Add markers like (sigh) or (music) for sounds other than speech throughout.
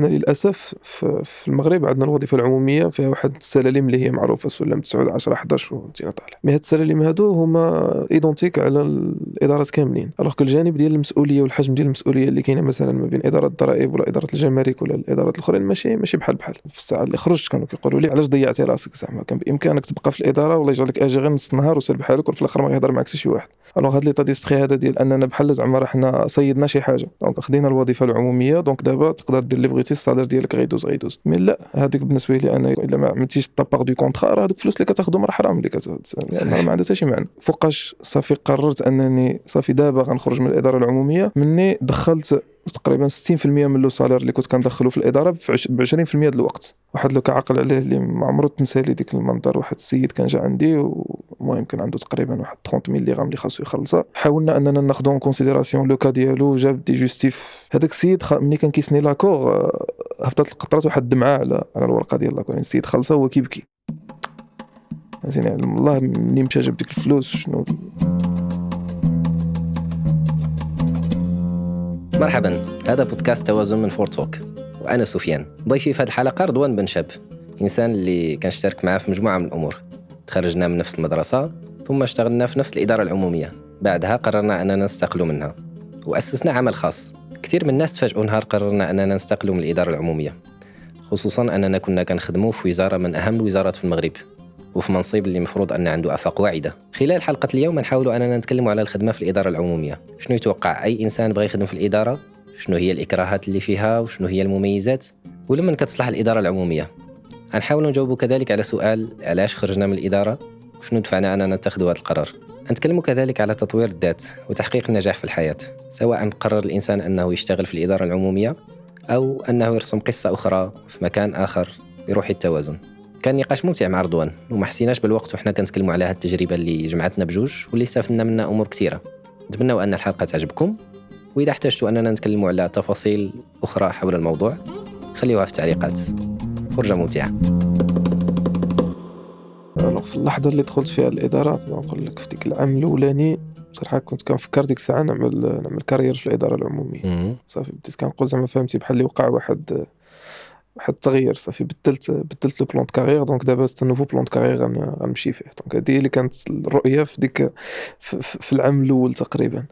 حنا للأسف في المغرب عندنا الوظيفة العمومية فيها واحد السلالم اللي هي معروفة سلم 9 10 11 وانتي طالع. mais هاد السلالم هادو هما identiques على الإدارات كاملين. alors الجانب ديال المسؤولية والحجم ديال المسؤولية اللي كاينة مثلا ما بين إدارة الضرائب ولا إدارة الجمارك ولا الإدارات الأخرين ماشي ماشي بحال بحال. في الساعة اللي خرجت كانوا كيقولوا لي علاش ضيعتي راسك زعما؟ كان بإمكانك تبقى في الإدارة ولا يجي لك أجي غير نص النهار وسير بحالك وفي الآخر ما يهضر معك شي واحد. alors هاد l'état d'esprit هذا ديال أننا بحال زعما راه حنا صيدنا شي حاجة. donc خدينا الوظيفة العمومية donc دابا تقدر دير اللي بغيتي ال salaire ديالك غيدوز غيدوز. mais لا هذيك بالنسبة لي أنا إلا ما عملتيش ta part de contrat راه هذوك الفلوس اللي كتاخذهم راه حرام اللي كتاخذ ما عندها حتى شي معنى. فوقاش صافي قررت أنني صافي دابا غنخرج من الإدارة العمومية مني دخلت تقريبا 60% من le salaire اللي كنت كندخلو في الإدارة ب 20% ديال الوقت. واحد le cas كنعقل عليه اللي ما عمرو تنسى لي ديك المنظر. واحد السيد كان جا عندي المهم كان عنده تقريبا واحد 30 mille درهم اللي خاصو يخلصها. حاولنا أننا ناخذو en considération le cas ديالو جاب des justifs. هذاك السيد ملي كان كيسيني l'accord آه، هبطت القطرات واحد الدمعة على على الورقة ديال l'accord يعني السيد خلصها وهو كيبكي. يعني الله منين مشى جاب ديك الفلوس؟ شنو؟ مرحبا. هذا بودكاست توازن من فورتوك وأنا سفيان. ضيفي في هذه الحلقة رضوان بن شاب إنسان اللي كنشترك معاه في مجموعة من الأمور. تخرجنا من نفس المدرسة ثم اشتغلنا في نفس الإدارة العمومية. بعدها قررنا أننا نستقل منها. وأسسنا عمل خاص. كثير من الناس تفاجئوا نهار قررنا أننا نستقل من الإدارة العمومية. خصوصا أننا كنا كنخدموا في وزارة من أهم الوزارات في المغرب. وفي منصب اللي مفروض أن عنده آفاق واعدة. خلال حلقة اليوم نحاول أننا نتكلم على الخدمة في الإدارة العمومية. شنو يتوقع أي إنسان بغى يخدم في الإدارة؟ شنو هي الإكراهات اللي فيها؟ وشنو هي المميزات؟ ولمن كتصلح الإدارة العمومية. نحاول نجاوب كذلك على سؤال علاش خرجنا من الإدارة؟ وشنو دفعنا أننا نتخذ هذا القرار؟ نتكلم كذلك على تطوير الذات وتحقيق النجاح في الحياة سواء قرر الإنسان أنه يشتغل في الإدارة العمومية أو أنه يرسم قصة أخرى في مكان آخر بروح التوازن. كان نقاش ممتع مع رضوان وما حسيناش بالوقت وحنا كنتكلموا على هذه التجربة اللي جمعتنا بجوج واللي استفدنا منها أمور كثيرة. نتمنى أن الحلقة تعجبكم وإذا احتجتوا أننا نتكلموا على تفاصيل أخرى حول الموضوع خليوها في التعليقات. فرجة ممتعة. في اللحظة اللي دخلت فيها الإدارة نقول لك في ديك العام الأولاني صراحة كنت كنفكر ديك الساعة نعمل نعمل كارير في الإدارة العمومية. صافي بديت كنقول زعما فهمتي بحال اللي وقع واحد واحد التغيير صافي بدلت بدلت le plan de carrière donc دابا ce nouveau plan de carrière غنمشي فيه. donc هذه اللي كانت الرؤية في ديك في, العام الأول تقريبا.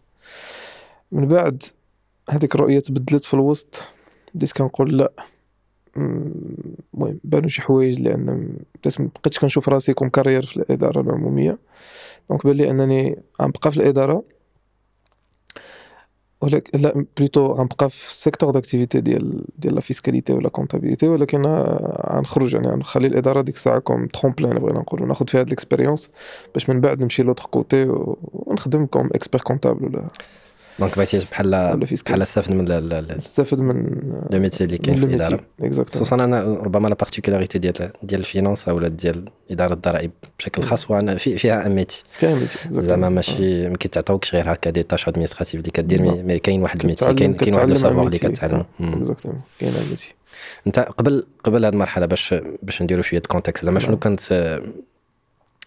من بعد هذيك الرؤية تبدلت في الوسط بديت كنقول لا. المهم بانوا شي حوايج لأن بديت مبقيتش كنشوف راسي comme carrière في الإدارة العمومية. donc بان لي أنني غنبقى في الإدارة. ولكن لا plutôt غنبقى في ال secteur d'activité ديال ديال la fiscalité و la comptabilité ولكن غنخرج يعني غنخلي الإدارة ديك الساعة comme tremplin بغينا نقولوا. ناخذ فيها هاد l'expérience باش من بعد نمشي l'autre côté ونخدم comme expert comptable ولا؟ donc بغيتي بحال بحال تستافد من تستافد من le métier اللي كاين في الإدارة. خصوصا أنا ربما la particularité ديال ديال ال finances أو ديال إدارة الضرائب بشكل خاص وأنا في فيها un métier فيها métier زعما ماشي ما كيتعطاوكش غير هكا des tâches administratives اللي كدير mais كاين واحد ال métier كاين كاين واحد ال savoir اللي كتعلم. exactement كاين métier أنت قبل قبل هذه المرحلة باش باش نديروا شوية contexte زعما شنو كانت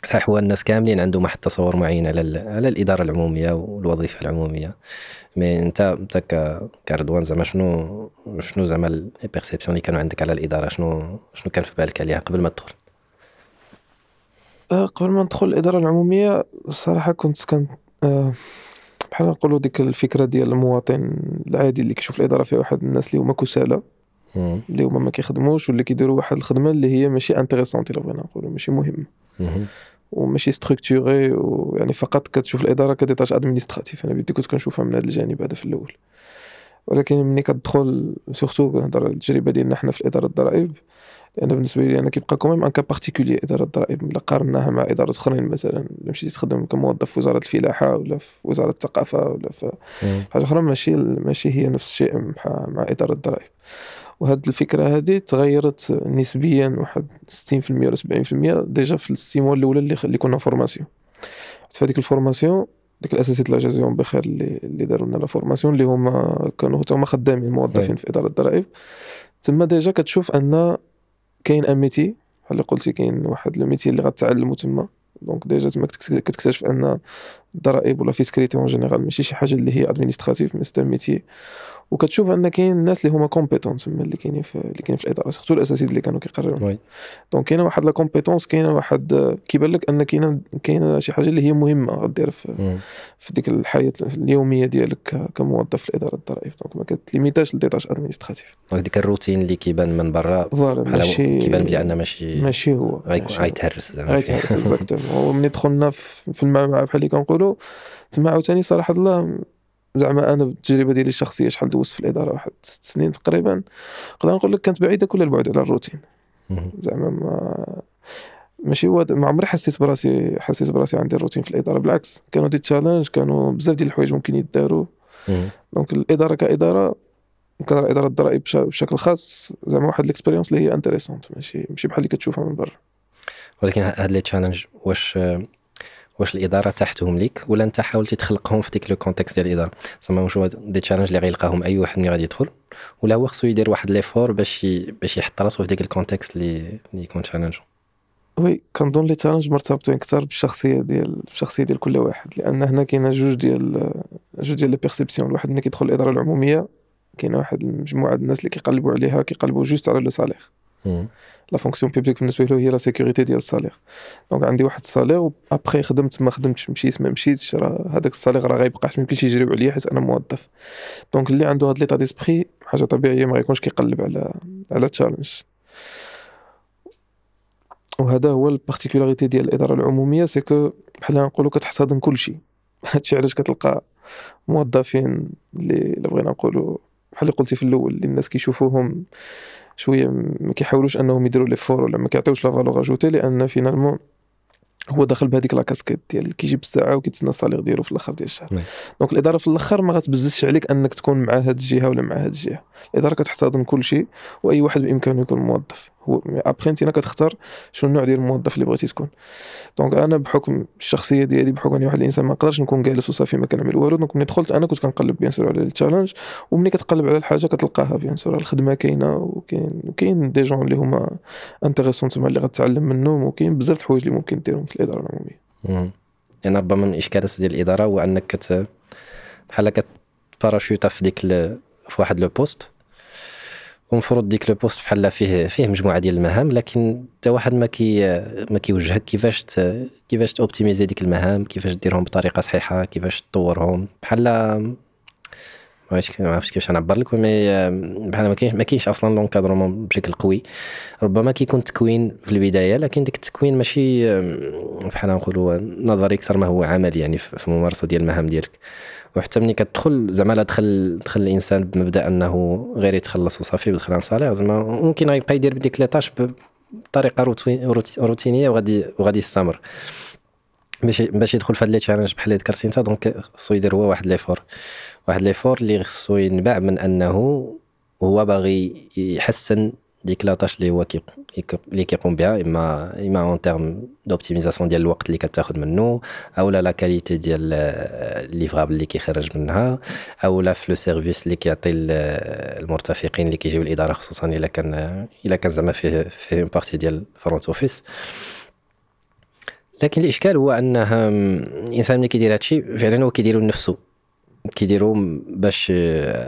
صحيح هو الناس كاملين عندهم واحد التصور معين على على الإدارة العمومية والوظيفة العمومية. mais أنت انت كرضوان زعما شنو شنو زعما ال perception اللي كانوا عندك على الإدارة؟ شنو شنو كان في بالك عليها قبل ما تدخل؟ أه قبل ما ندخل الإدارة العمومية الصراحه كنت كان أه بحال نقولوا ديك الفكرة ديال المواطن العادي اللي كيشوف الإدارة فيها واحد الناس اللي هما كسالى اللي هما ما كيخدموش واللي كيديروا واحد الخدمة اللي هي ماشي intéressante إلا بغينا نقولوا ماشي مهمه وماشي structurée ويعني فقط كتشوف الإدارة ك des tâches administratives أنا بدي كنت كنشوفها من هذا الجانب هذا في الأول. ولكن ملي كتدخل surtout كنهضر على التجربة ديالنا حنا في إدارة الضرائب لأن بالنسبة لي أنا كيبقى quand même un cas particulier إدارة الضرائب. إلا قارناها مع إدارات أخرين مثلا إلا مشيتي تخدم كموظف في وزارة الفلاحة ولا في وزارة الثقافة ولا في حاجة أخرى ماشي ماشي هي نفس الشيء مع إدارة الضرائب. وهاد الفكرة هذه تغيرت نسبيا واحد 60% ولا 70% déjà في السيمون الأولى اللي, اللي كنا formation في هذيك ال formation ديك الاساتذة الله يجازيهم بخير اللي اللي داروا لنا la formation اللي هما كانوا هما خدامين موظفين في إدارة الضرائب. تما déjà كتشوف أن كاين un métier بحال اللي قلتي كاين واحد le métier اللي غتعلمو تما. donc déjà تما كتكتشف أن الضرائب و la fiscalité en général ماشي شي حاجة اللي هي administrative mais c'est métier. وكتشوف أن كاين الناس اللي هما compétents اللي كاينين في اللي كاينين في الاداره surtout الاساتذه اللي كانوا كيقرروا. donc كاينة واحد la compétence كاينة واحد كيبان لك أن كاينة كاينة شي حاجة اللي هي مهمة غدير في, في ديك الحياة اليومية ديالك كموظف في الإدارة الضرائب. donc ما كتليميتاش ل des tâches administratives donc ديك الروتين اللي كيبان من برا voilà ماشي كيبان بلي ان ماشي ماشي هو. غيتهرس زعما. غيتهرس Exactement وملي دخلنا في المعمعة بحال اللي كنقولوا تما عاوتاني صراحة الله زعما أنا بالتجربه ديالي الشخصية شحال دوزت في الإدارة واحد ست سنين تقريبا. نقدر نقول لك كانت بعيدة كل البعد على الروتين. زعما ما ماشي هو ما عمري حسيت براسي حسيت براسي عندي الروتين في الإدارة بالعكس كانوا des challenges كانوا بزاف ديال الحوايج ممكن يداروا. donc الإدارة كإدارة كان إدارة الضرائب بشكل خاص زعما واحد ال expérience اللي هي intéressante ماشي ماشي بحال اللي كتشوفها من برا. ولكن هاد les challenges واش واش الإدارة تحتهم ليك ولا أنت حاولتي تخلقهم في ديك le contexte ديال الإدارة؟ زعما واش هو des challenges اللي غيلقاهم أي واحد ملي غادي يدخل ولا هو خصو يدير واحد l'effort باش باش يحط راسو في ديك ال contexte اللي اللي يكون challenge oui كنظن les challenges مرتبطين أكثر بالشخصية ديال الشخصيه ديال كل واحد لأن هنا كاينة جوج ديال جوج ديال les perceptions الواحد ملي كيدخل الإدارة العمومية كاينة واحد المجموعه الناس اللي كيقلبوا عليها كيقلبوا juste على le salaire la fonction publique بالنسبة له هي la sécurité ديال ال salaire. donc عندي واحد ال salaire ابخي خدمت ما خدمتش مشيت ما مشيتش راه هذاك ال salaire راه غيبقى ما يمكنش يجريو عليا حيت أنا موظف. donc اللي عنده هاد l'état d'esprit حاجة طبيعية ما غيكونش كيقلب على على challenge وهذا هو ال particularité ديال الإدارة العمومية c'est que بحال نقولوا كتحتضن كل شيء. (laughs) هادشي علاش كتلقى موظفين اللي بغينا نقولوا بحال اللي قلتي في الأول اللي الناس كيشوفوهم شوية ما كيحاولوش أنهم يديروا l'effort ولا ما كيعطيوش la valeur ajoutée لأن finalement هو داخل بهذيك la casquette ديال كيجيب الساعة وكيتسنى ال salaire ديالو في الآخر ديال الشهر. donc الإدارة في الآخر ما غتبززش عليك أنك تكون مع هذه الجهة ولا مع هذه الجهة. الإدارة كتحتضن كل شيء وأي واحد بإمكانه يكون موظف. هو ابخي انت كتختار شنو النوع ديال الموظف اللي بغيتي تكون. donc أنا بحكم الشخصية ديالي بحكم أني واحد الإنسان ما نقدرش نكون جالس وصافي ما كنعمل والو donc ملي دخلت أنا كنت كنقلب bien sûr على ال challenge وملي كتقلب على الحاجة كتلقاها bien sûr الخدمة كاينة وكاين كاين des gens اللي هما intéressants تما اللي غتعلم منهم وكاين بزاف الحوايج اللي ممكن ديرهم في الإدارة العمومية. يعني ربما من الاشكالات ديال الإدارة هو أنك كت بحال في ديك في واحد le poste ومفروض ديك le poste بحال فيه فيه مجموعة ديال المهام لكن حتى واحد ما كي ما كيوجهك كيفاش كيفاش ت optimiser ديك المهام كيفاش ديرهم بطريقة صحيحة كيفاش تطورهم؟ بحال ما عرفتش كيفاش نعبر لك mais بحال ما كاينش ما كاينش أصلا l'encadrement بشكل قوي. ربما كيكون تكوين في البداية لكن ديك التكوين ماشي بحال نقولوا نظري أكثر ما هو عملي يعني في الممارسه ديال المهام ديالك. وحتى ملي كتدخل زعما لا دخل دخل الإنسان بمبدأ أنه غير يتخلص وصافي بداك ال salaire. زعما ممكن يبقى يدير بديك les tâches بطريقة روتينية وغادي وغادي يستمر. باش باش يدخل في هاد les challenges بحال اللي ذكرتي أنت donc خصو يدير هو واحد l'effort واحد l'effort اللي خصو ينبع من أنه هو باغي يحسن ديك la tâche اللي هو اللي كيقوم بها اما إما en termes d'optimisation ديال الوقت اللي كتاخذ منه أو لا la qualité ديال ال livrable اللي كيخرج منها أو لا في le service اللي كيعطي المرتفقين اللي كيجيو الإدارة خصوصا إلا كان إلا كان زعما فيه فيه une partie ديال front office لكن الإشكال هو انه الانسان ملي كيدير هادشي فعلا هو كيديرو لنفسه كيديروا باش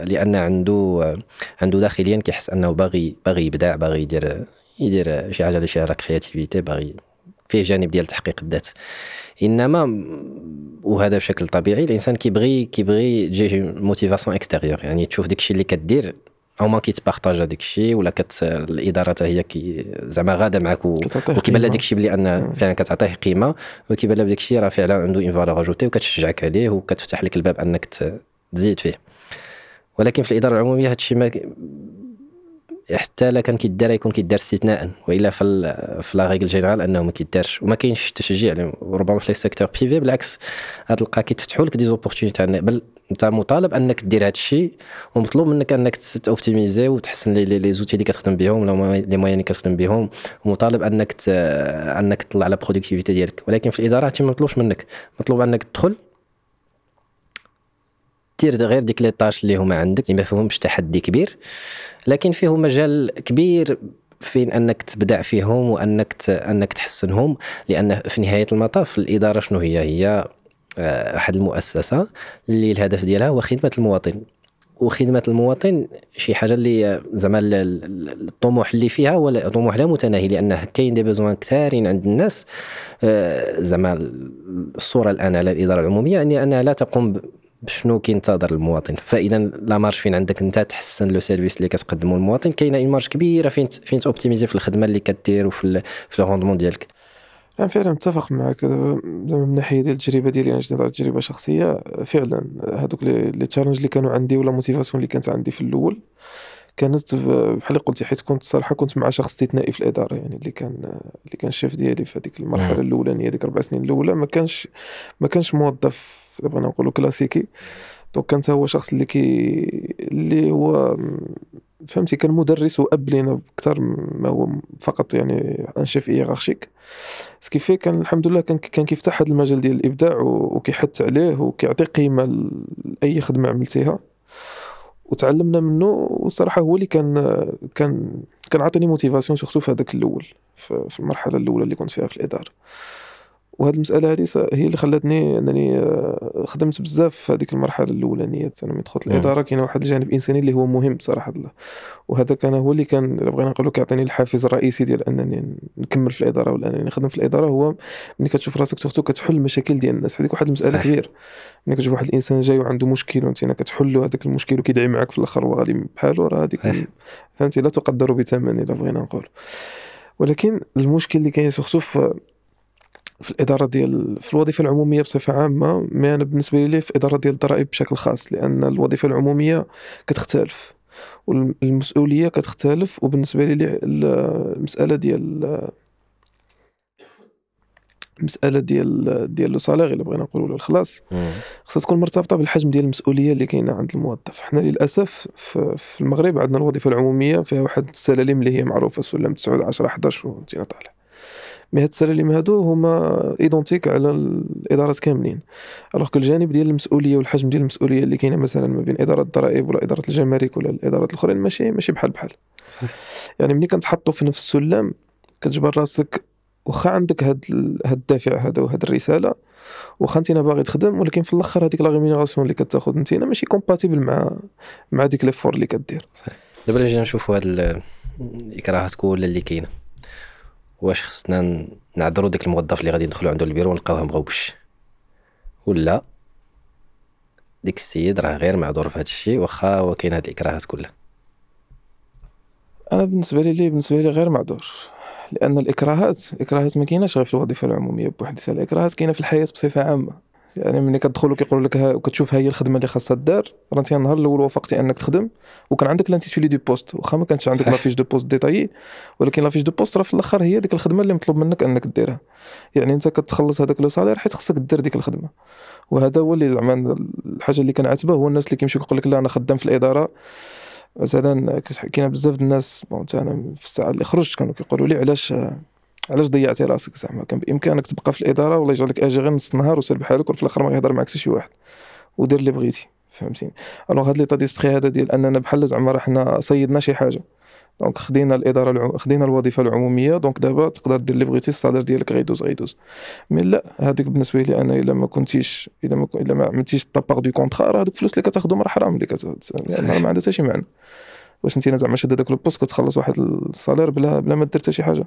لأن عنده عنده داخليا كيحس أنه باغي باغي يبدع باغي يدير يدير شي حاجة اللي فيها la créativité باغي فيه جانب ديال تحقيق الذات. إنما وهذا بشكل طبيعي الإنسان كيبغي كيبغي تجيه motivation extérieure يعني تشوف داكشي اللي كدير أو ما كيت partage هذاك الشيء ولا كت الإدارة حتى هي كي زعما غادة معك وكيبان لها داك الشيء بلي أن فعلا كتعطيه قيمة وكيبان لها بداك الشيء راه فعلا عنده une valeur ajoutée وكتشجعك عليه وكتفتح لك الباب أنك تزيد فيه. ولكن في الإدارة العمومية هذا الشيء ما حتى لا كان كيدار يكون كيدار استثناء وإلا في في la règle générale أنه ما كيدارش وما كاينش تشجيع وربما في les secteurs privés بالعكس غتلقى كيتفتحوا لك des opportunités بل انت مطالب انك دير هذا الشيء ومطلوب منك انك ت optimiser وتحسن les les outils اللي كتخدم بهم ولا les moyens اللي كتخدم بهم ومطالب انك انك تطلع على productivité ديالك. ولكن في الإدارة هادشي ما مطلوبش منك. مطلوب انك تدخل دير غير ديك les tâches اللي هما عندك اللي ما فيهمش تحدي كبير. لكن فيهم مجال كبير فين انك تبدع فيهم وانك انك تحسنهم لأن في نهاية المطاف الإدارة شنو هي؟ هي واحد المؤسسة اللي الهدف ديالها هو خدمة المواطن. وخدمة المواطن شي حاجة اللي زعما الطموح اللي فيها هو طموح لا متناهي لأنه كاين des besoins كثارين عند الناس. آه، زعما الصورة الآن على الإدارة العمومية يعني أنها لا تقوم بشنو كينتظر المواطن. فإذا la marge فين عندك أنت تحسن le service اللي كتقدمه للمواطن كاينة une marge كبيرة فين فين ت optimiser في الخدمة اللي كدير وفي في rendement ديالك. نعم فعلا متفق معك زعما من ناحية ديال التجربة ديالي أنا نهضر تجربة شخصية فعلا هذوك les challenges اللي كانوا عندي ولا motivation اللي كانت عندي في الأول كانت بحال قلتي حيت كنت صراحة كنت مع شخص استثنائي في الإدارة يعني اللي كان اللي كان الشيف ديالي في هذيك المرحلة الأولانية ديك أربع سنين الأولى ما كانش ما كانش موظف بغينا نقولوا كلاسيكي donc كان هو شخص اللي كي اللي هو فهمتي كان مدرس وأب لينا أكثر ما هو فقط يعني أن chef hiérarchique ce qui fait كان الحمد لله كان كان كيفتح هذا المجال ديال الإبداع وكيحث عليه وكيعطي قيمة لأي خدمة عملتيها. وتعلمنا منه والصراحه هو اللي كان كان كان عطيني motivation surtout في هذاك الأول في المرحلة الأولى اللي كنت فيها في الإدارة. وهذه المسألة هذه هي اللي خلاتني أنني آه، خدمت بزاف في هذيك المرحلة الأولانية. أنا من دخلت الإدارة كاين واحد الجانب إنساني اللي هو مهم بصراحه الله وهذا كان هو اللي كان بغينا نقولوا كيعطيني الحافز الرئيسي ديال أنني نكمل في الإدارة ولا أنني نخدم في الإدارة هو ملي كتشوف راسك surtout كتحل المشاكل ديال الناس. هذيك واحد المسألة كبيرة. ملي كتشوف واحد الإنسان جاي وعنده مشكل وأنت كتحل له هذاك المشكل وكيدعي معك في الآخر وغادي بحاله راه هذيك فهمتي؟ لا تقدر بثمن إلا بغينا نقول ولكن المشكل اللي كاين surtout في الإدارة ديال في الوظيفة العمومية بصفة عامة mais أنا بالنسبة لي في الاداره ديال الضرائب بشكل خاص لأن الوظيفة العمومية كتختلف والمسؤولية كتختلف وبالنسبة لي المسألة ديال المسألة ديال ديال le salaire إلا بغينا نقولوا الخلاص خصها تكون مرتبطة بالحجم ديال المسؤولية اللي كاينة عند الموظف. حنا للأسف في المغرب عندنا الوظيفة العمومية فيها واحد السلالم اللي هي معروفة سلم 9 10 11 وانت طالع. mais هاد السلالم هادو هما identiques على الإدارات كاملين. alors que الجانب ديال المسؤولية والحجم ديال المسؤولية اللي كاينة مثلا ما بين إدارة الضرائب ولا إدارة الجمارك ولا الإدارات الأخرين ماشي ماشي بحال بحال. صحيح. يعني ملي كنتحطوا في نفس السلم كتجبر راسك واخا عندك هاد هاد الدافع هذا وهاد الرسالة واخا انت باغي تخدم ولكن في الأخر هذيك la rémunération اللي كتاخذ انت ماشي compatible مع مع ديك l'effort اللي كدير. صحيح. دابا جينا نشوفوا هاد الإكراهات كلها اللي كاينة. واش خصنا نعذروا داك الموظف اللي غادي ندخلوا عنده البيرو ونلقاوه مغوبش. ولا ديك السيد راه غير معذور في هذا الشيء واخا هو كاين هاد الإكراهات كلها. أنا بالنسبة لي لي بالنسبة لي غير معذور؟ لأن الإكراهات الاكراهات ما كايناش غير في الوظيفة العمومية بوحدها الإكراهات كاينة في الحياة بصفة عامة. يعني ملي كتدخل وكيقولوا لك وكتشوف هي الخدمة اللي خاصها دار راه انت النهار الأول وافقتي أنك تخدم وكان عندك l'intitulé de poste. واخا ما كانش عندك la fiche de poste détaillée ولكن la fiche de poste راه في الأخر هي ديك الخدمة اللي مطلوب منك أنك ديرها. يعني أنت كتخلص هذاك le salaire حيت خصك دير ديك الخدمة. وهذا هو اللي زعما الحاجة اللي كنعاتبه هو الناس اللي كيمشيو يقول لك لا أنا خدام في الإدارة. مثلا كاين بزاف الناس bon أنا في الساعة اللي خرجت كانوا كيقولوا لي علاش علاش ضيعتي راسك زعما؟ كان بإمكانك تبقى في الإدارة ولا يجعلك آجي غير نص النهار وسير بحالك وفي الآخر ما يهضر معك حتى شي واحد ودير اللي بغيتي فهمتيني؟ alors هاد l'état d'esprit هذا ديال أننا بحال زعما راه حنا صيدنا شي حاجة donc خدينا الإدارة العم... خدينا الوظيفة العمومية donc دابا تقدر دير اللي بغيتي ال salaire ديالك غيدوز غيدوز. mais لا هذيك بالنسبة لي أنا إلا ما كنتيش إلا ما إلا ما عملتيش ta part de contrat راه هذوك الفلوس اللي كتاخذهم راه حرام اللي كت ما عندها حتى شي معنى. واش انت زعما شاد هذاك ال poste كتخلص واحد ال salaire بلا بلا ما دير حتى شي حاجة.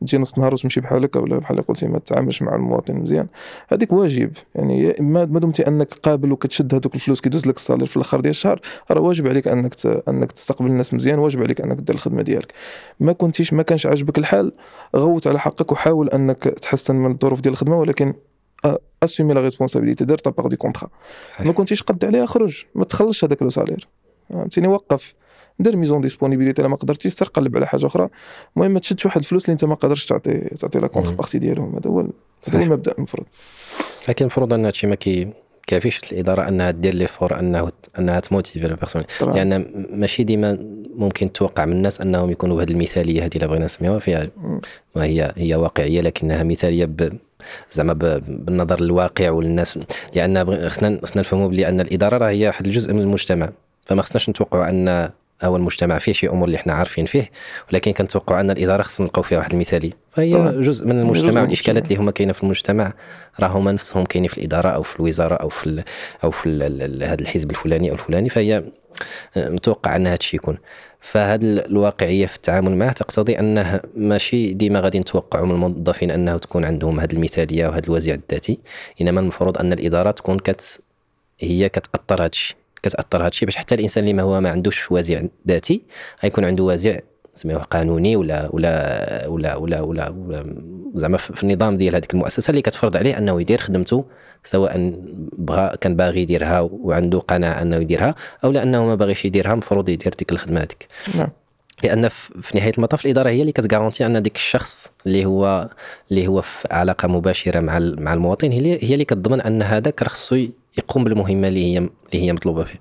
تجي نص نهار وتمشي بحالك ولا بحال قلتي ما تتعاملش مع المواطن مزيان. هذيك واجب. يعني ما دمتي أنك قابل وكتشد هذوك الفلوس كيدوز لك ال salaire في الأخر ديال الشهر راه واجب عليك أنك. أنك تستقبل الناس مزيان واجب عليك أنك دير الخدمة ديالك. ما كنتيش ما كانش عاجبك الحال غوت على حقك وحاول أنك تحسن من الظروف ديال الخدمة ولكن assumer la responsabilité دير ta part de contrat ما كنتيش قد عليها خرج. ما تخلصش هذاك le salaire فهمتيني؟ وقف. دير mise en disponibilité لا ما قدرتيش سير قلب على حاجة أخرى. المهم ما تشدش واحد الفلوس اللي أنت ما قادرش تعطي تعطي la contrepartie ديالهم. هذا هو هذا هو المبدأ المفروض. لكن المفروض أن هادشي ما كي كافيش الإدارة أنها دير l'effort انه أنها تmotiver ال personnes لأن يعني ماشي ديما ممكن توقع من الناس أنهم يكونوا بهذه المثالية هذه اللي بغينا نسميوها فيها. وهي هي واقعية لكنها مثالية ب زعما بالنظر للواقع والناس. لأن خصنا خصنا نفهموا بلي أن الإدارة راه هي واحد الجزء من المجتمع. فما خصناش نتوقعوا أن أو المجتمع فيه شي أمور اللي إحنا عارفين فيه ولكن كنتوقع أن الإدارة خصنا نلقاو فيها واحد المثاليه فهي طبعاً. جزء من المجتمع والاشكالات. اللي هما كاينة في المجتمع راه هما نفسهم كاينين في الإدارة أو في الوزارة أو في ال أو في هذا الحزب الفلاني أو الفلاني فهي آه، متوقع أن هذا الشيء يكون فهذه الواقعية في التعامل معه تقتضي أنه ماشي ديما غادي نتوقعوا من الموظفين أنه تكون عندهم هذه المثالية وهذا الوازع الذاتي إنما المفروض أن الإدارة تكون كت هي كتأثر هذا الشيء كتأثر هذا الشيء باش حتى الإنسان اللي ما هو ما عندوش وازع ذاتي غيكون عنده وازع سميوه قانوني ولا ولا ولا ولا ولا, ولا زعما في النظام ديال هذيك المؤسسة اللي كتفرض عليه أنه يدير خدمته سواء بغى كان باغي يديرها وعنده قناعة أنه يديرها أو لأنه ما باغيش يديرها المفروض يدير ديك الخدمة هذيك. نعم. لأن في نهاية المطاف الإدارة هي اللي كتغارونتي أن ديك الشخص اللي هو اللي هو في علاقة مباشرة مع مع المواطن هي اللي- هي اللي كتضمن أن هذاك راه خصو يقوم بالمهمة اللي هي اللي هي مطلوبة فيه.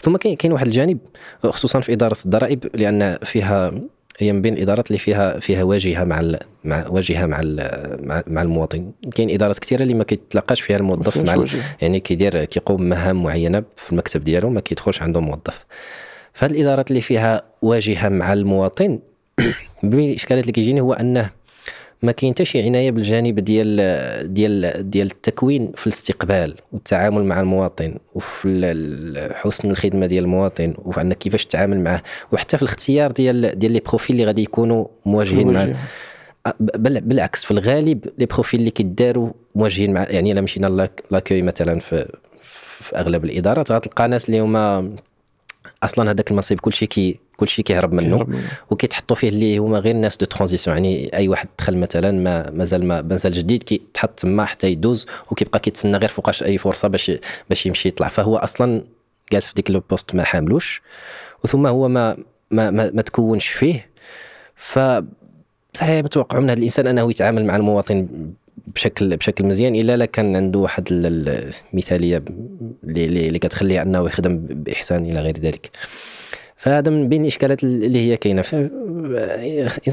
ثم كاين واحد الجانب خصوصا في إدارة الضرائب لأن فيها هي من بين الإدارات اللي فيها فيها واجهة مع ال مع واجهة مع ال مع, المواطن. كاين إدارات كثيرة اللي ما كيتلاقاش فيها الموظف مع ال-. يعني كيدير كيقوم بمهام معينة في المكتب ديالو ما كيدخلش عنده موظف. فهاد الإدارات اللي فيها واجهة مع المواطن (clears throat) بين الاشكالات اللي كيجيني هو أنه ما كاين حتى شي عناية بالجانب ديال ديال ديال التكوين في الاستقبال والتعامل مع المواطن وفي حسن الخدمة ديال المواطن وفي انك كيفاش تتعامل معه وحتى في الاختيار ديال ديال les profils اللي غادي يكونوا موجهين مع. بل بالعكس في الغالب les profils اللي كيداروا موجهين مع يعني إلا مشينا l'acc- l'accueil مثلا في في أغلب الإدارات غتلقى ناس اللي هما أصلا هذاك المنصب كلشي كي كلشي كيهرب منه. وكيتحطوا فيه اللي هما غير الناس de transition. يعني أي واحد دخل مثلا ما مازال ما مازال جديد كيتحط تما حتى يدوز وكيبقى كيتسنى غير فوقاش أي فرصة باش باش يمشي يطلع. فهو أصلا جالس في ديك le poste ما حاملوش. وثم هو ما ما ما, ما تكونش فيه. ف صحيح متوقع من هذا الإنسان أنه يتعامل مع المواطن بشكل بشكل مزيان إلا لا كان عنده واحد ال- ال- المثالية اللي كتخليه أنه يخدم بإحسان إلى غير ذلك. فهذا من بين الاشكالات اللي هي كاينة. ف-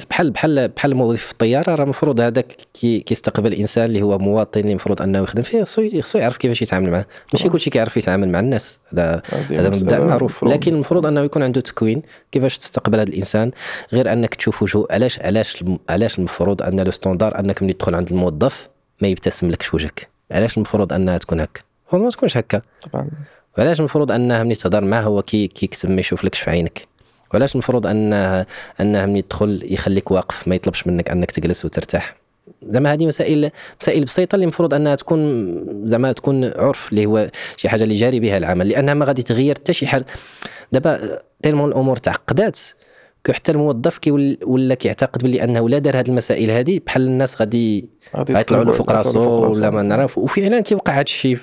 بحال بحال بحال موظف في الطيارة راه المفروض هذاك كي كيستقبل الانسان اللي هو مواطن اللي المفروض أنه يخدم فيه خصو خصو يعرف كيفاش يتعامل معاه. ماشي. كلشي كيعرف يتعامل مع الناس. هذا هذا مبدأ معروف. لكن المفروض أنه يكون عنده تكوين كيفاش تستقبل هذا الإنسان. غير أنك تشوف وجهه علاش علاش علاش المفروض أن لو ستوندار أنك ملي تدخل عند الموظف ما يبتسم لكش وجهك علاش المفروض أنها تكون هكا؟ هو ما تكونش هكا. طبعا. وعلاش المفروض أنه ملي تهضر معاه هو كي كيكتب ما يشوفلكش في عينك؟ وعلاش المفروض انه أنه ملي تدخل يخليك واقف ما يطلبش منك أنك تجلس وترتاح؟ زعما هذه مسائل مسائل بسيطة اللي المفروض أنها تكون زعما تكون عرف اللي هو شي حاجة اللي جاري بها العمل لأنها ما غادي تغير حتى شي حاجة. دابا tellement الأمور تعقدات. que حتى الموظف كي ولا كيعتقد بلي أنه لا دار هذه المسائل هذه بحال الناس غادي غادي غيطلعوا له فوق يطلعوا راسو ولا ما. نعرف وفعلا كيوقع هذا الشيء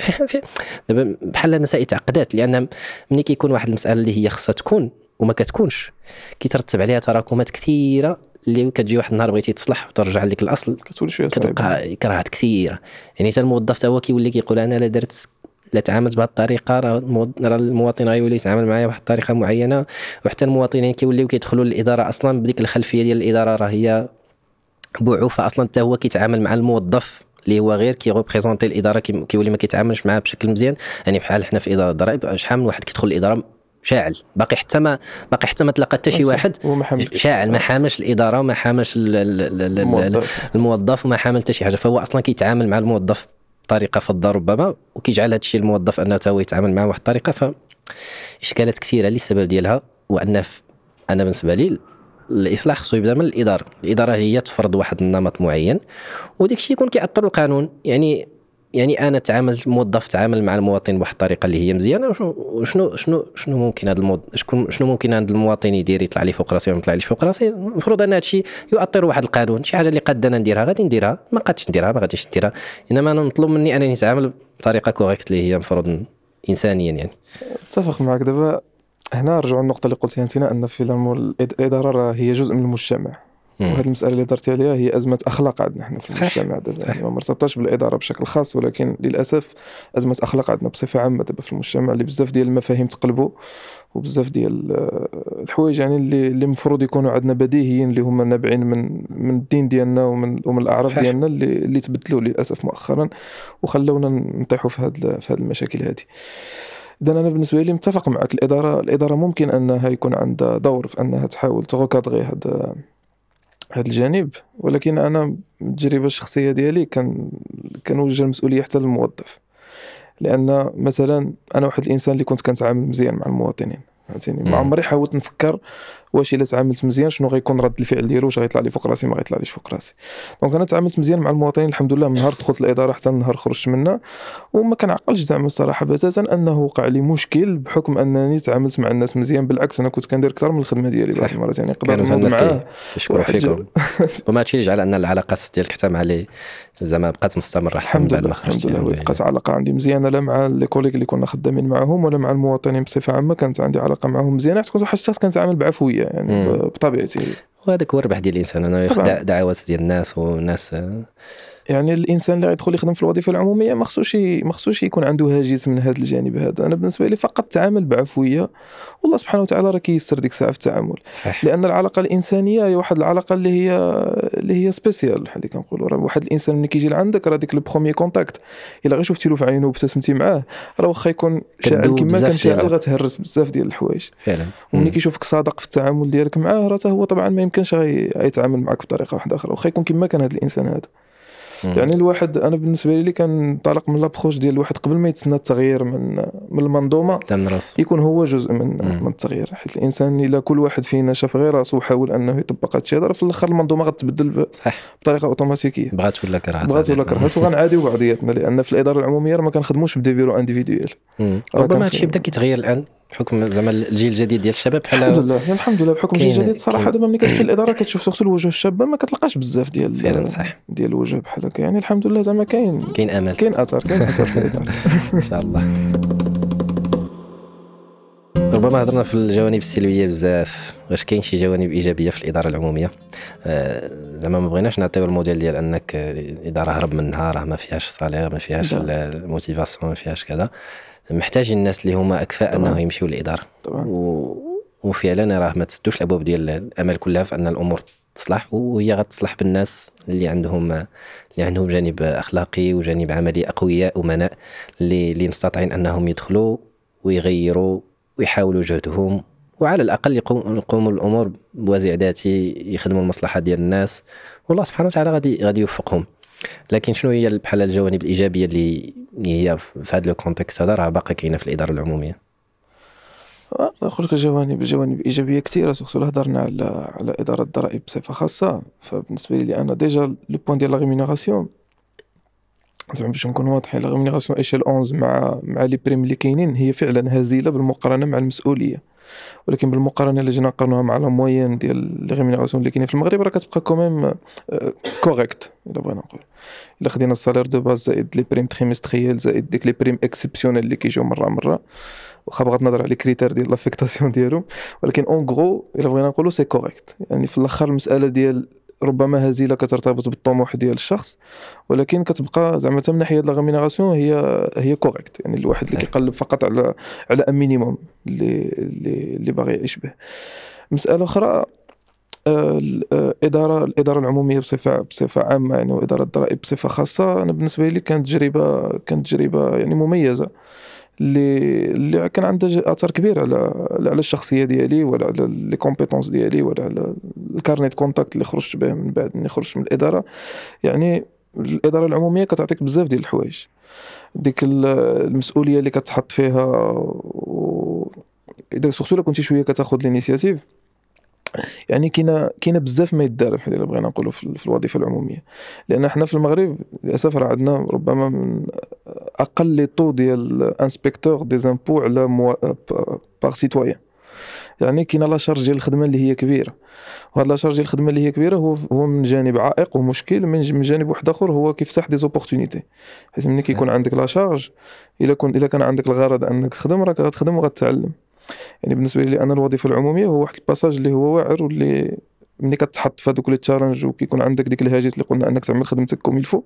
(laughs) دابا بحال المسائل تعقدات لأن ملي كيكون واحد المسألة اللي هي خصها تكون وما كتكونش كيترتب عليها تراكمات كثيرة اللي كتجي واحد النهار بغيتي تصلح وترجع لك الأصل. كتولي شوية كتلقى إكراهات كثيرة. يعني حتى الموظف تا هو كيولي كيقول أنا لا درت لا تعاملت بهذه الطريقة راه المو- راه المواطن غيولي يتعامل معايا بواحد الطريقة معينة وحتى المواطنين كيوليو كيدخلوا للإدارة أصلا بديك الخلفية ديال الإدارة راه هي بعوفه أصلا حتى هو كيتعامل مع الموظف. اللي هو غير كي représenter الإدارة كي- كيولي ما كيتعاملش معاه بشكل مزيان يعني بحال حنا في إدارة الضرائب شحال من واحد كيدخل الإدارة شاعل باقي حتى ما باقي حتى ما تلقى حتى شي. واحد. شاعل ما حامش الإدارة وما حامش ال- ال- ال- ال- ال- الموظف. وما حامل حتى شي حاجة فهو أصلا كيتعامل مع الموظف بطريقة فضه ربما وكيجعل هذا الشيء الموظف أنه هو يتعامل معه بواحد الطريقة ف إشكالات كثيرة اللي السبب ديالها وأن أنا بالنسبة لي الإصلاح خصو يبدأ من الإدارة. الإدارة هي تفرض واحد النمط معين وديك الشيء يكون كيأثر القانون. يعني يعني أنا تعامل الموظف تعامل مع المواطن بواحد الطريقة اللي هي مزيانة وشنو شنو شنو شنو ممكن هذا شكون شنو ممكن هذا المواطن يدير يطلع لي فوق راسي ولا يطلع لي فوق راسي. المفروض أن هذا الشيء يؤطر واحد القانون. شي حاجة اللي قد أنا نديرها غادي نديرها. ما قادش نديرها ما غاديش نديرها. إنما أنا مطلوب مني أنني نتعامل بطريقة كوريكت اللي هي المفروض انسانيا يعني. أتفق معك. دابا هنا نرجعوا للنقطة اللي قلتيها انت أن في الإدارة راه هي جزء من المجتمع. وهذه المسألة اللي درتي عليها هي أزمة اخلاق عندنا إحنا في. المجتمع دابا. يعني ما مرتبطاش بالإدارة بشكل خاص ولكن للأسف أزمة اخلاق عندنا بصفة عامة دابا في المجتمع اللي بزاف ديال المفاهيم تقلبوا وبزاف ديال آه، الحوايج يعني اللي اللي المفروض يكونوا عندنا بديهيين اللي هما نابعين من من الدين ديالنا ومن ومن الأعراف. ديالنا اللي اللي تبدلوا للأسف مؤخرا وخلونا نطيحوا في هاد في هاد المشاكل هذه اذا أنا بالنسبة لي متفق معك. الإدارة الإدارة ممكن أنها يكون عندها دور في أنها تحاول تغوكادغي هذا هذا الجانب. ولكن أنا التجربة الشخصية ديالي كان كنوجه المسؤولية حتى للموظف. لأن مثلا أنا واحد الإنسان اللي كنت كنتعامل مزيان مع المواطنين. فهمتيني؟ ما عمري حاولت نفكر واش إلا تعاملت مزيان شنو غيكون رد الفعل ديالو؟ واش غيطلع لي فوق راسي ما غيطلعليش فوق راسي؟ دونك أنا تعاملت مزيان مع المواطنين الحمد لله من نهار دخلت الإدارة حتى النهار خرجت منها وما كنعقلش زعما الصراحة بتاتا أنه وقع لي مشكل بحكم أنني تعاملت مع الناس مزيان بالعكس أنا كنت كندير أكثر من الخدمة ديالي بعض المرات يعني نقدر نوض معاه يشكروا فيكم. وما هادشي اللي جعل أن العلاقات ديالك حتى مع لي زعما بقات مستمرة حتى الحمد لله الحمد لله. بقات علاقة عندي مزيانة لا مع لي كوليك اللي كنا خدامين معاهم ولا مع المواطنين بصفة عامة كانت عندي علاقة معاهم مزيانة كنت واحد الشخص كنتعامل بعفوية يعني بطبيعتي. وهذاك هو الربح ديال الإنسان انه ياخذ دعوات ديال الناس والناس يعني الإنسان اللي غيدخل يخدم في الوظيفة العمومية ما خصوش ما خصوش يكون عنده هاجس من هذا الجانب هذا. أنا بالنسبة لي فقط تعامل بعفوية والله سبحانه وتعالى راه كيسر ديك الساعة في التعامل. صحيح. لأن العلاقة الإنسانية هي واحد العلاقة اللي هي اللي هي spéciale بحال اللي كنقولوا. راه واحد الإنسان ملي كيجي لعندك راه ديك ال premier contact إلا غير شفتي له في عينه وابتسمتي معاه راه واخا يكون شاعل كما كان شاعل غتهرس بزاف ديال الحوايج. فعلا. وملي كيشوفك صادق في التعامل ديالك معاه راه هو طبعا ما يمكنش غيتعامل معك بطريقة واحدة أخرى. واخا يكون كما كان هذا الإنسان هذا. يعني الواحد أنا بالنسبة لي كنطلق من l'approche ديال الواحد قبل ما يتسنى التغيير من من المنظومة يكون هو جزء من مم. من التغيير. حيت الإنسان إلا كل واحد فينا شاف غير راسو وحاول أنه يطبق هذا الشيء في الآخر المنظومة غتبدل بطريقة أوتوماتيكية. بغات ولا كرهت. بغات ولا كرهت وغنعاديو بعضياتنا لأن في الإدارة العمومية ما كنخدموش ب des virements individuels ربما هادشي بدا كيتغير الآن. بحكم زعما الجيل الجديد ديال الشباب بحال الحمد لله. الحمد لله. بحكم الجيل الجديد الصراحه دابا ملي كتمشي الإدارة كتشوف surtout الوجوه الشابه ما كتلقاش بزاف ديال فعلا صح ديال الوجوه بحال هكا. يعني الحمد لله زعما كاين كاين امل كاين اثر كاين اثر في الإدارة. (laughs) إن شاء الله. ربما هضرنا في الجوانب السلبية بزاف. واش كاين شي جوانب إيجابية في الإدارة العمومية؟ آه زعما ما بغيناش نعطيو الموديل ديال أنك الإدارة هرب منها راه ما فيهاش salaire ما فيهاش ال motivation ما فيهاش كذا. محتاج الناس اللي هما أكفاء انه يمشيو للإدارة. طبعا. و... وفعلا راه ما تسدوش الأبواب ديال الأمل كلها في أن الأمور تصلح وهي غتصلح بالناس اللي عندهم اللي عندهم جانب أخلاقي وجانب عملي أقوياء امناء اللي اللي مستطيعين أنهم يدخلوا ويغيروا ويحاولوا جهدهم وعلى الأقل يقوموا الأمور بوازع ذاتي يخدموا المصلحة ديال الناس والله سبحانه وتعالى غادي غادي يوفقهم. لكن شنو هي بحال الجوانب الإيجابية اللي هي في هذا ال contexte هذا راه باقي كاينة في الإدارة العمومية. نقول لك جوانب جوانب إيجابية كثيره surtout هضرنا على على إدارة الضرائب بصفة خاصة. فبالنسبة لي أنا déjà le point ديال la rémunération زعما باش نكون واضحين la rémunération échelle 11 مع مع les primes اللي كاينين هي فعلا هزيلة بالمقارنة مع المسؤولية. ولكن بالمقارنة اللي جينا نقارنوها مع la moyenne ديال les rémunérations اللي كاينين في المغرب راه كتبقى quand même correcte إلا بغينا نقول. إلا خدينا ال salaire de base زائد les primes trimestrielles زائد ديك les primes exceptionnelles اللي كيجيو مرة مرة. واخا بغض النظر على les critères ديال l'affectation ديالهم. ولكن en gros إلا بغينا نقولوا c'est correct يعني في الأخر المسألة ديال ربما هزيله كترتبط بالطموح ديال الشخص ولكن كتبقى زعما من ناحية لا هي هي correcte يعني الواحد اللي كيقلب فقط على على un minimum اللي اللي, اللي باغي يعيش به. مسألة أخرى آه، الاداره الإدارة العمومية بصفة بصفة عامة يعني وإدارة الضرائب بصفة خاصة أنا بالنسبة لي كانت تجربة كانت تجربة يعني مميزة. اللي اللي كان عنده أثر كبير على على الشخصية ديالي ولا على les compétences ديالي ولا على ال carnet contact اللي خرجت به من بعد اني خرجت من الإدارة. يعني الإدارة العمومية كتعطيك بزاف ديال الحوايج. ديك المسؤولية اللي كتحط فيها و... اذا surtout كنتي شوية كتاخذ ال initiative يعني كاينة كاينة بزاف ما يدار بحال الا بغينا نقولوا في الوظيفة العمومية. لأن حنا في المغرب للأسف راه عندنا ربما من أقل les taux ديال inspecteurs des impôts على مو... par citoyen يعني كاينة la charge ديال الخدمة اللي هي كبيرة. وهاد la charge ديال الخدمة اللي هي كبيرة هو هو من جانب عائق ومشكل من جانب واحد آخر هو كيفتح des opportunités حيت ملي كيكون عندك la charge إلا كون إلا كان عندك الغرض أنك تخدم راك غتخدم وغتعلم. يعني بالنسبة لي أنا الوظيفة العمومية هو واحد ال passage اللي هو واعر واللي ملي كتحط في هذوك les challenges وكيكون عندك ديك الهاجس اللي قلنا أنك تعمل خدمتك comme il faut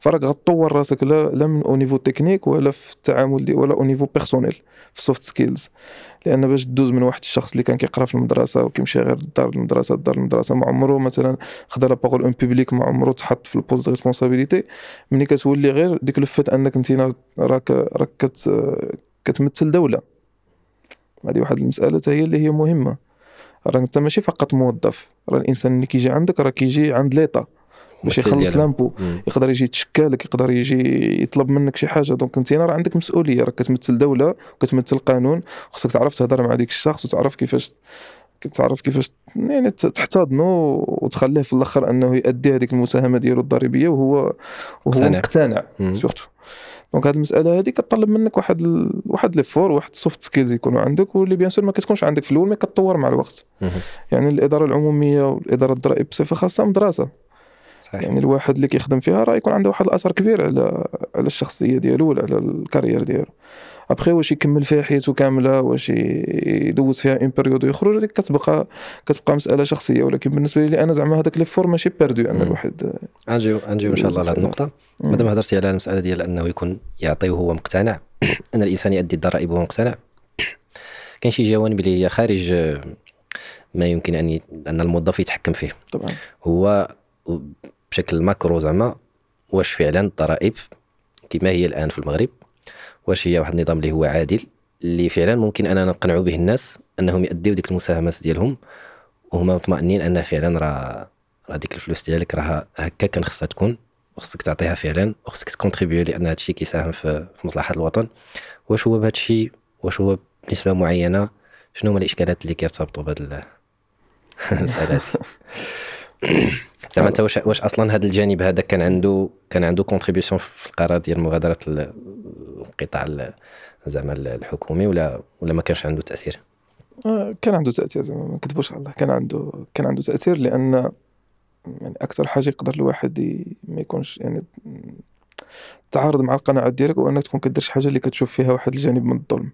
فراك غطور راسك لا لا من au niveau technique ولا في التعامل دي ولا au niveau personnel في ال soft skills لأن باش دوز من واحد الشخص اللي كان كيقرا في المدرسة وكيمشي غير الدار المدرسة الدار المدرسة ما عمره مثلا خدا la parole en public ما عمره تحط في ال poste responsabilité ملي كتولي غير ديك لفت أنك انت راك راك كت كتمثل دولة. هذه واحد المسألة هي اللي هي مهمة راه انت ماشي فقط موظف راه الإنسان اللي كيجي عندك راه كيجي عند l'État باش يخلص. l'impôt. يقدر يجي يتشكالك يقدر يجي يطلب منك شي حاجة donc انت راه عندك مسؤولية راك كتمثل دولة وكتمثل قانون خصك تعرف تهضر مع ديك الشخص وتعرف كيفاش تعرف كيفاش يعني تحتضنه وتخليه في الأخر أنه يؤدي هذيك المساهمة ديالو الضريبية وهو وهو مقتنع. surtout donc هذه المسألة هذه كتطلب منك واحد ال... واحد l'effort واحد ال soft skills يكونوا عندك واللي bien sûr ما كتكونش عندك في الأول ما كتطور مع الوقت. يعني الإدارة العمومية والإدارة الضرائب بصفة خاصة مدرسة. صحيح. يعني الواحد اللي كيخدم فيها راه يكون عنده واحد الأثر كبير على على الشخصية ديالو ولا على ال carrière ديالو. ابخي واش يكمل فيها حياته كاملة؟ واش يدوز فيها une période ويخرج؟ هذيك كتبقى كتبقى مسألة شخصية. ولكن بالنسبة لي أنا زعما هذاك l'effort ماشي perdu ان مم. الواحد غنجيو غنجيو إن شاء الله لهذه النقطة. مادام هضرتي على المسألة ديال أنه يكون يعطي وهو مقتنع (clears throat) أن الإنسان يؤدي الضرائب وهو مقتنع. (clears throat) كاين شي جوانب اللي هي خارج آه، ما يمكن أن. أن الموظف يتحكم فيه. طبعا. هو بشكل ماكرو زعما واش فعلا الضرائب كما هي الآن في المغرب؟ واش هي واحد النظام اللي هو عادل اللي فعلا ممكن أننا نقنعوا به الناس أنهم يأديو ديك المساهمات ديالهم وهما مطمئنين أن فعلا راه راه ديك الفلوس ديالك راه هكا كان خصها تكون وخصك تعطيها فعلا وخصك ت contribuer لأن هذا الشيء كيساهم في مصلحة الوطن. واش هو بهذا الشيء؟ واش هو بنسبة معينة؟ شنو هما الإشكالات اللي كيرتبطوا بهذا (laughs) المساله هذه (laughs) زعما أنت واش واش أصلا هذا الجانب هذا كان عنده كان عنده contribution في القرار ديال مغادرة القطاع ال- زعما الحكومي ولا ولا ما كانش عنده تأثير؟ آه، كان عنده تأثير زعما ما نكذبوش على الله. كان عنده كان عنده تأثير لأن يعني أكثر حاجة يقدر الواحد ما يكونش يعني تعارض مع القناعات ديالك وانك تكون كدير شي حاجة اللي كتشوف فيها واحد الجانب من الظلم.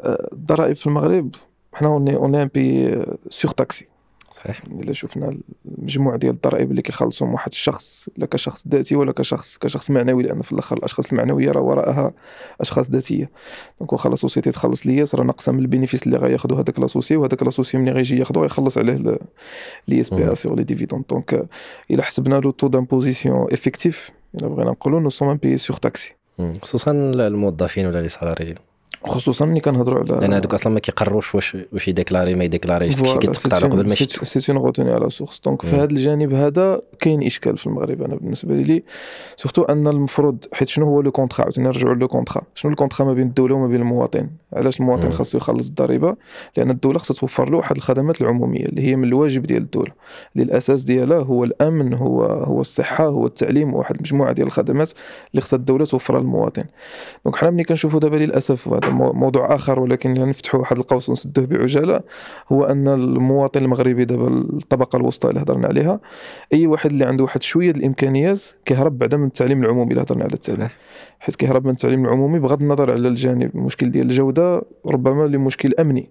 آه، الضرائب في المغرب حنا on est un pays surtaxé صحيح. إلا شفنا المجموع ديال الضرائب اللي كيخلصهم واحد الشخص لا كشخص ذاتي ولا كشخص كشخص معنوي لأن في الآخر الأشخاص المعنوية راه وراءها أشخاص ذاتية. donc واخا la société تخلص l'IS راه ناقصة من ال bénéfice اللي غياخذو هذاك l'associé وهذاك l'associé ملي غيجي ياخذو غيخلص عليه l'IS بي sur les dividendes donc إلا حسبنا le taux d'imposition effectif إلا بغينا نقولوا nous sommes un pays surtaxé. خصوصا الموظفين ولا les salariés خصوصا ملي كنهضروا على لأن هذوك أصلا ما كيقروش واش واش ي déclarer ما ي déclarer ش داكشي كيتقطع له قبل ما يشد c'est une retenue à la source donc في. هذا الجانب هذا كاين إشكال في المغرب. أنا بالنسبة لي surtout أن المفروض حيت شنو هو le contrat؟ عاوتاني نرجعوا le contrat. شنو ال contrat ما بين الدولة وما بين المواطن؟ علاش المواطن. خاصو يخلص الضريبة؟ لأن الدولة خاصها توفر له واحد الخدمات العمومية اللي هي من الواجب ديال الدولة. اللي الاساس ديالها هو الأمن هو هو الصحة هو التعليم واحد المجموعه ديال الخدمات اللي خصها الدولة توفرها للمواطن. donc حنا ملي كنشوفوا دابا للأسف موضوع آخر ولكن يعني نفتحوا واحد القوس ونسدوه بعجالة هو أن المواطن المغربي دابا الطبقة الوسطى اللي هضرنا عليها أي واحد اللي عنده واحد شوية الإمكانيات كيهرب بعدا من التعليم العمومي اللي هضرنا على التعليم حيت كيهرب من التعليم العمومي بغض النظر على الجانب المشكل ديال الجودة ربما لمشكل أمني.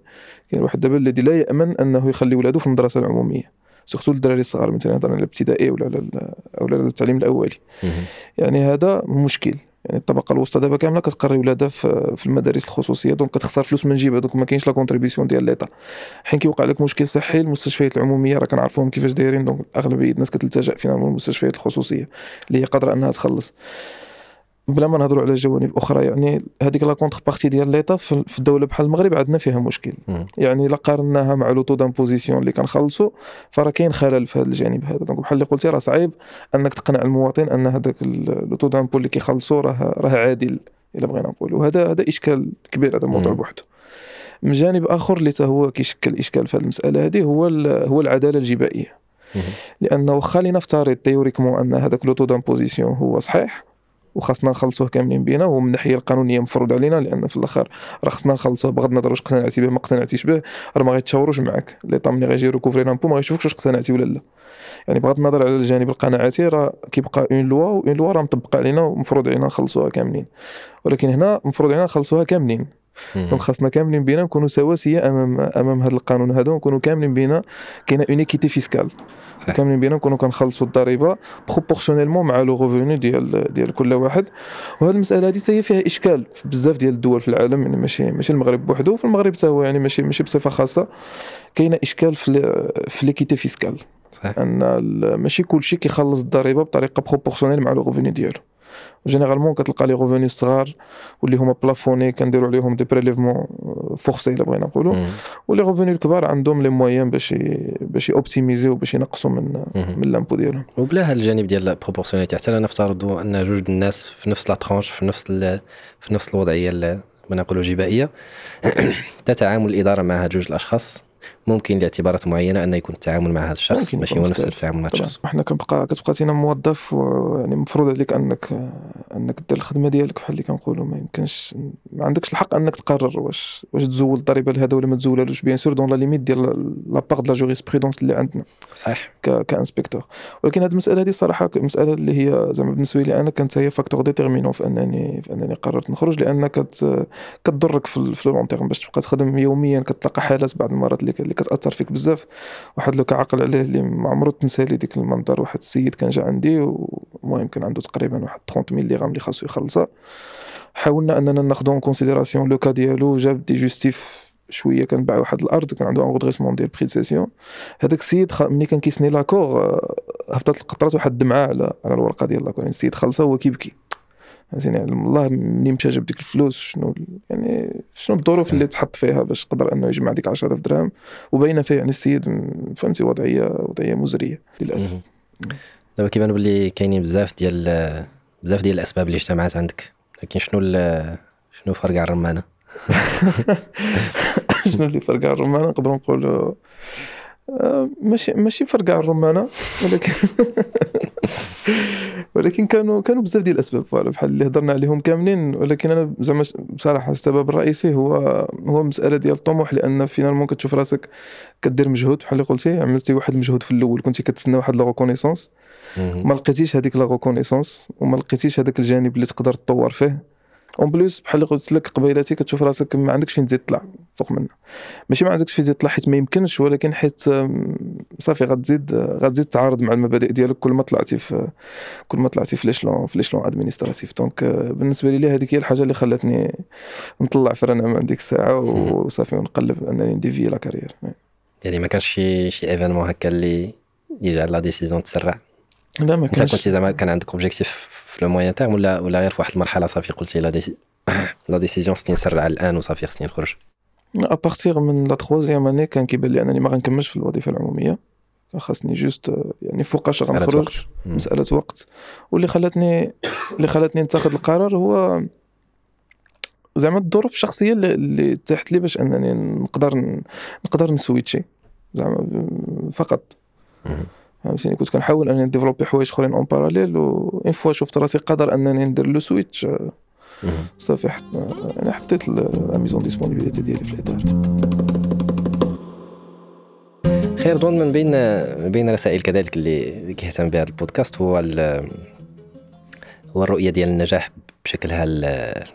كاين واحد دابا الذي لا يأمن أنه يخلي ولادو في المدرسة العمومية surtout الدراري الصغار مثلا هضرنا على الابتدائي ولا على أو على التعليم الأولي. يعني هذا مشكل. يعني الطبقة الوسطى دابا كاملة كتقري ولادها في المدارس الخصوصية donc كتخسر فلوس من جيبها. دونك ما كاينش la contribution ديال l'État ملي كيوقع لك مشكل صحي المستشفيات العمومية راه كنعرفوهم كيفاش دايرين. donc أغلبية الناس كتلتجأ فينا للمستشفيات الخصوصية اللي هي قادرة أنها تخلص. بلا ما نهضروا على جوانب أخرى يعني هذيك la contrepartie ديال l'État في الدولة بحال المغرب عندنا فيها مشكل. يعني لا قارناها مع le taux d'imposition اللي كنخلصوا فراه كاين خلل في هذا الجانب هذا donc بحال اللي قلتي راه صعيب أنك تقنع المواطن أن هذاك le taux d'impôt اللي كيخلصوا راه راه عادل إلا بغينا نقولوا هذا هذا إشكال كبير هذا موضوع مم. بوحده من جانب آخر اللي هو كيشكل إشكال في هذه المسألة هذه هو هو العدالة الجبائية. لأنه واخا لنفترض théoriquement أن هذاك le taux d'imposition هو صحيح وخاصنا نخلصوه كاملين بينا ومن الناحيه القانونية مفروض علينا لأن في الآخر راه خصنا نخلصوه. بغض النظر واش اقتنعتي به ما اقتنعتيش به راه ما غيتشاوروش معاك. l'État ملي غيجي recouvrer l'impôt ما غيشوفكش واش اقتنعتي ولا لا. يعني بغض النظر على الجانب القناعاتي راه كيبقى une loi و une loi راه مطبقة علينا ومفروض علينا نخلصوها كاملين. ولكن هنا مفروض علينا نخلصوها كاملين. donc خاصنا كاملين بينا نكونوا سواسية امام أمام هذا القانون هذا ونكونوا كاملين بينا كاينة une équité fiscale. كاملين بينا نكونوا كنخلصوا الضريبة proportionnellement مع le revenu ديال ديال كل واحد. وهذه المسألة هذه هي فيها إشكال في بزاف ديال الدول في العالم يعني ماشي ماشي المغرب بوحدو في المغرب حتى هو يعني ماشي ماشي بصفة خاصة. كاينة إشكال في في l'équité fiscale صحيح. أن ماشي كلشي كيخلص الضريبة بطريقة proportionnelle مع le revenu ديالو. généralement كتلقى les revenus صغار واللي هما plafonnés كنديروا عليهم des prélèvements forcés إلا بغينا نقولوا. و les revenus الكبار عندهم les moyens باش باش optimiser باش ينقصوا من مم. من l'impôt ديالهم وبلا هالجانب ديال ال proportionnalité حتى لا نفترضوا أن جوج الناس في نفس la tranche في نفس في نفس الوضعية ال- ما نقولوا جبائيه (clears throat) تتعامل الإدارة مع هاد جوج الأشخاص ممكن لاعتبارات معينة أن يكون التعامل مع هذا الشخص ماشي هو نفس. التعامل مع الشخص. حنا كنبقى كتبقى تينا موظف يعني مفروض عليك انك أنك دير الخدمة ديالك بحال اللي كنقولوا. ما يمكنش ما عندكش الحق أنك تقرر واش واش تزول الضريبة لهذا ولا ما تزولهالوش. bien sûr dans la limite ديال la part de la jurisprudence اللي عندنا صحيح. ك- ك inspecteur. ولكن هذه المسألة هذه صراحة مسألة اللي هي زعما بالنسبة لي أنا كانت هي facteur déterminant في انني في أنني قررت نخرج لأن كت كتضرك في ال- في long terme باش تبقى تخدم يوميا كتلقى حالات بعض المرات اللي كتأثر فيك بزاف. واحد le cas كنعقل عليه اللي ما عمرو تنسى لي ديك المنظر واحد السيد كان جا عندي ومهم كان عنده تقريبا واحد 30 mille درهم اللي خاصو يخلصها. حاولنا أننا ناخذ en considération le cas ديالو جاب des justifs شوية كان باع واحد الأرض كان عنده un redressement ديال prix de cession هذاك السيد خ... ملي كان كيسني l'accord آه، هبطت القطرات واحد الدمعة على على الورقة ديال l'accord. يعني السيد خلصها هو كيبكي. فهمتيني يعني الله منين مشى جاب ديك الفلوس؟ شنو يعني شنو الظروف اللي تحط فيها باش قدر أنه يجمع ديك 10000 درهم؟ وباينه فيه يعني السيد فهمتي وضعيه وضعية مزرية للأسف. دابا كيبان باللي كاينين بزاف ديال بزاف ديال الأسباب اللي اجتمعت عندك. لكن شنو شنو فرق على الرمانة؟ (laughs) (laughs) شنو اللي فرق على الرمانة؟ نقدروا نقولوا آه، ماشي ماشي فرق على الرمانة ولكن (laughs) ولكن كانوا كانوا بزاف ديال الأسباب فوالا بحال اللي هضرنا عليهم كاملين ولكن أنا زعما بصراحة السبب الرئيسي هو هو مسألة ديال الطموح لأن finalement كتشوف راسك كدير مجهود بحال اللي قلتي عملتي واحد المجهود في الأول كنتي كتسنى واحد la reconnaissance ما لقيتيش هذيك la reconnaissance وما لقيتيش هذاك الجانب اللي تقدر تطور فيه. en plus بحال اللي قلت لك قبيلاتي كتشوف راسك ما عندكش فين تزيد تطلع فوق منها. ماشي ما عندكش فين تزيد تطلع حيت ما يمكنش ولكن حيت صافي غتزيد غتزيد تعارض مع المبادئ ديالك كل ما طلعتي في كل ما طلعتي في l'échelon في l'échelon administratif donc بالنسبة لي هذيك هي الحاجة اللي خلاتني نطلع frein من ديك الساعة وصافي ونقلب أنني ن dévier la carrière يعني ما كانش شي شي événement هكا اللي يجعل la décision تسرع؟ لا ما أنت كانش. كنتي زعما كان عندك objectif في le moyen terme ولا ولا غير في واحد المرحله صافي قلتي la déci- la décision خصني نسرع الان وصافي خصني نخرج à partir من la troisième année كان كيبان لي انني ما غنكملش في الوظيفه العموميه خاصني juste يعني فوقاش غنخرج. مساله وقت واللي خلاتني اللي خلاتني نتخذ القرار هو زعما الظروف الشخصيه اللي, اللي تحت لي باش انني نقدر نقدر ن switcher زعما فقط. فهمتيني؟ كنت كنحاول أنني ن développer حوايج أخرين en parallèle و une fois شفت راسي قادر أنني ندير le switch. صافي حط أنا حطيت la mise en disponibilité ديالي في الاداره خير ظن من بين من بين الرسائل كذلك اللي كيهتم بها البودكاست هو ال- هو الرؤية ديال النجاح بشكلها ال-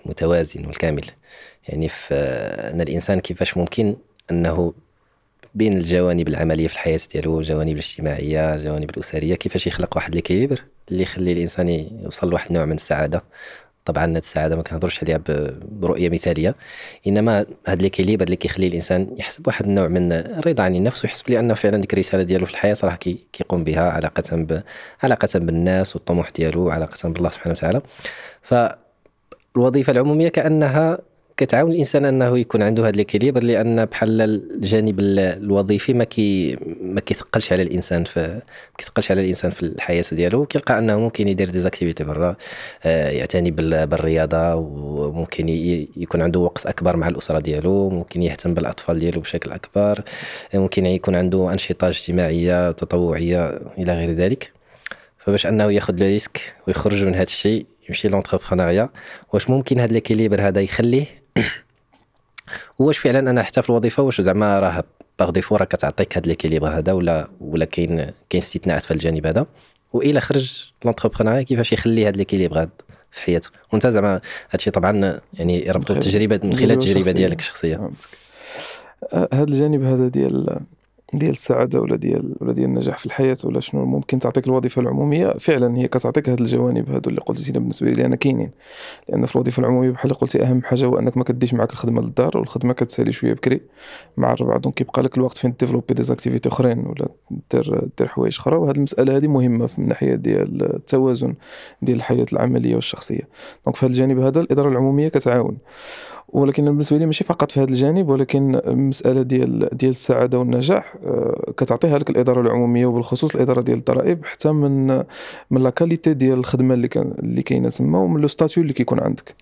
المتوازن والكامل. يعني في أن الإنسان كيفاش ممكن أنه بين الجوانب العملية في الحياة ديالو الجوانب الاجتماعية الجوانب الأسرية كيفاش يخلق واحد ليكيليبر اللي يخلي الإنسان يوصل لواحد النوع من السعادة. طبعا السعادة ما كنهضرش عليها برؤية مثالية إنما هاد l'équilibre اللي كيخلي الإنسان يحس بواحد النوع من الرضا عن النفس ويحس بلي انه فعلا ديك الرسالة ديالو في الحياة كي كيقوم بها علاقة ب علاقة بالناس والطموح ديالو علاقة بالله سبحانه وتعالى. فالوظيفة العمومية كأنها كتعاون الإنسان أنه يكون عنده هذا l'équilibre لأن بحال الجانب ال- الوظيفي ما كي ما كيثقلش على الإنسان في ما كيثقلش على الإنسان في الحياة ديالو. كيلقى أنه ممكن يدير des activités برا آه، يعتني بال- بالرياضة وممكن يكون عنده وقت أكبر مع الأسرة ديالو ممكن يهتم بالأطفال ديالو بشكل أكبر آه، ممكن يكون عنده أنشطة اجتماعية تطوعية إلى غير ذلك. فباش أنه ياخذ le risque ويخرج من هذا الشيء يمشي l'entrepreneuriat واش ممكن هذا l'équilibre هذا يخليه؟ (coughs) واش فعلا أنا حتى في الوظيفة واش زعما راه par défaut راه كتعطيك هذا l'équilibre هذا ولا ولا كاين كاين استثناءات في الجانب هذا وإلى خرج لونتربرونيا كيفاش يخلي هذا ليكيليبر هذا في حياته وأنت زعما هادشي طبعا يعني ربطوا خير. التجربة من خلال التجربة. ديالك الشخصيه. آه، هذا الجانب هذا ديال ديال السعادة ولا ديال ولا ديال النجاح في الحياة ولا شنو ممكن تعطيك الوظيفة العمومية. فعلا هي كتعطيك هاد الجوانب هادو اللي قلتي بالنسبة لي أنا كاينين. لأن في الوظيفة العمومية بحال اللي قلتي أهم حاجة هو أنك ما كديش معاك الخدمة للدار والخدمة كتسالي شوية بكري. مع الربع donc كيبقى لك الوقت فين développer des activités أخرين ولا دير دير حوايج أخرى. وهاد المسألة هذه مهمة من ناحية ديال التوازن ديال الحياة العملية والشخصية. donc في هذا الجانب هذا الإدارة العمومية كتعاون. ولكن بالنسبة لي ماشي فقط في هذا الجانب ولكن المسألة ديال ديال السعادة والنجاح كتعطيها لك الإدارة العمومية وبالخصوص الإدارة ديال الضرائب حتى من من la qualité ديال الخدمة اللي كان اللي كاينة تما ومن le statut اللي كيكون عندك.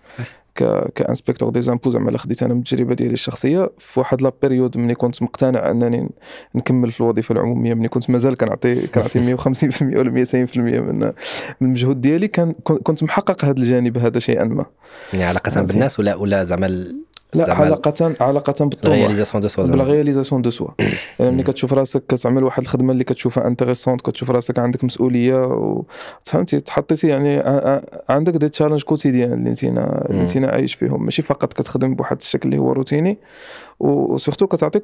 qu'inspecteur des impôts زعما إلا خديت أنا من التجربة ديالي الشخصية في واحد la période ملي كنت مقتنع أنني نكمل في الوظيفة العمومية ملي كنت مازال كنعطي كنعطي (laughs) 150% ولا 200% من من المجهود ديالي كان كنت محقق هذا الجانب هذا شيئا ما. يعني علاقة بالناس ولا ولا زعما لا علاقة علاقة بالطموح réalisation de soi بال réalisation de soi. (coughs) يعني ملي كتشوف راسك كتعمل واحد الخدمة اللي كتشوفها intéressante كتشوف راسك عندك مسؤولية و... فهمتي؟ تحطيتي يعني عندك des challenges quotidiens اللي انت اللي انت عايش فيهم. ماشي فقط كتخدم بواحد الشكل اللي هو روتيني و surtout كتعطيك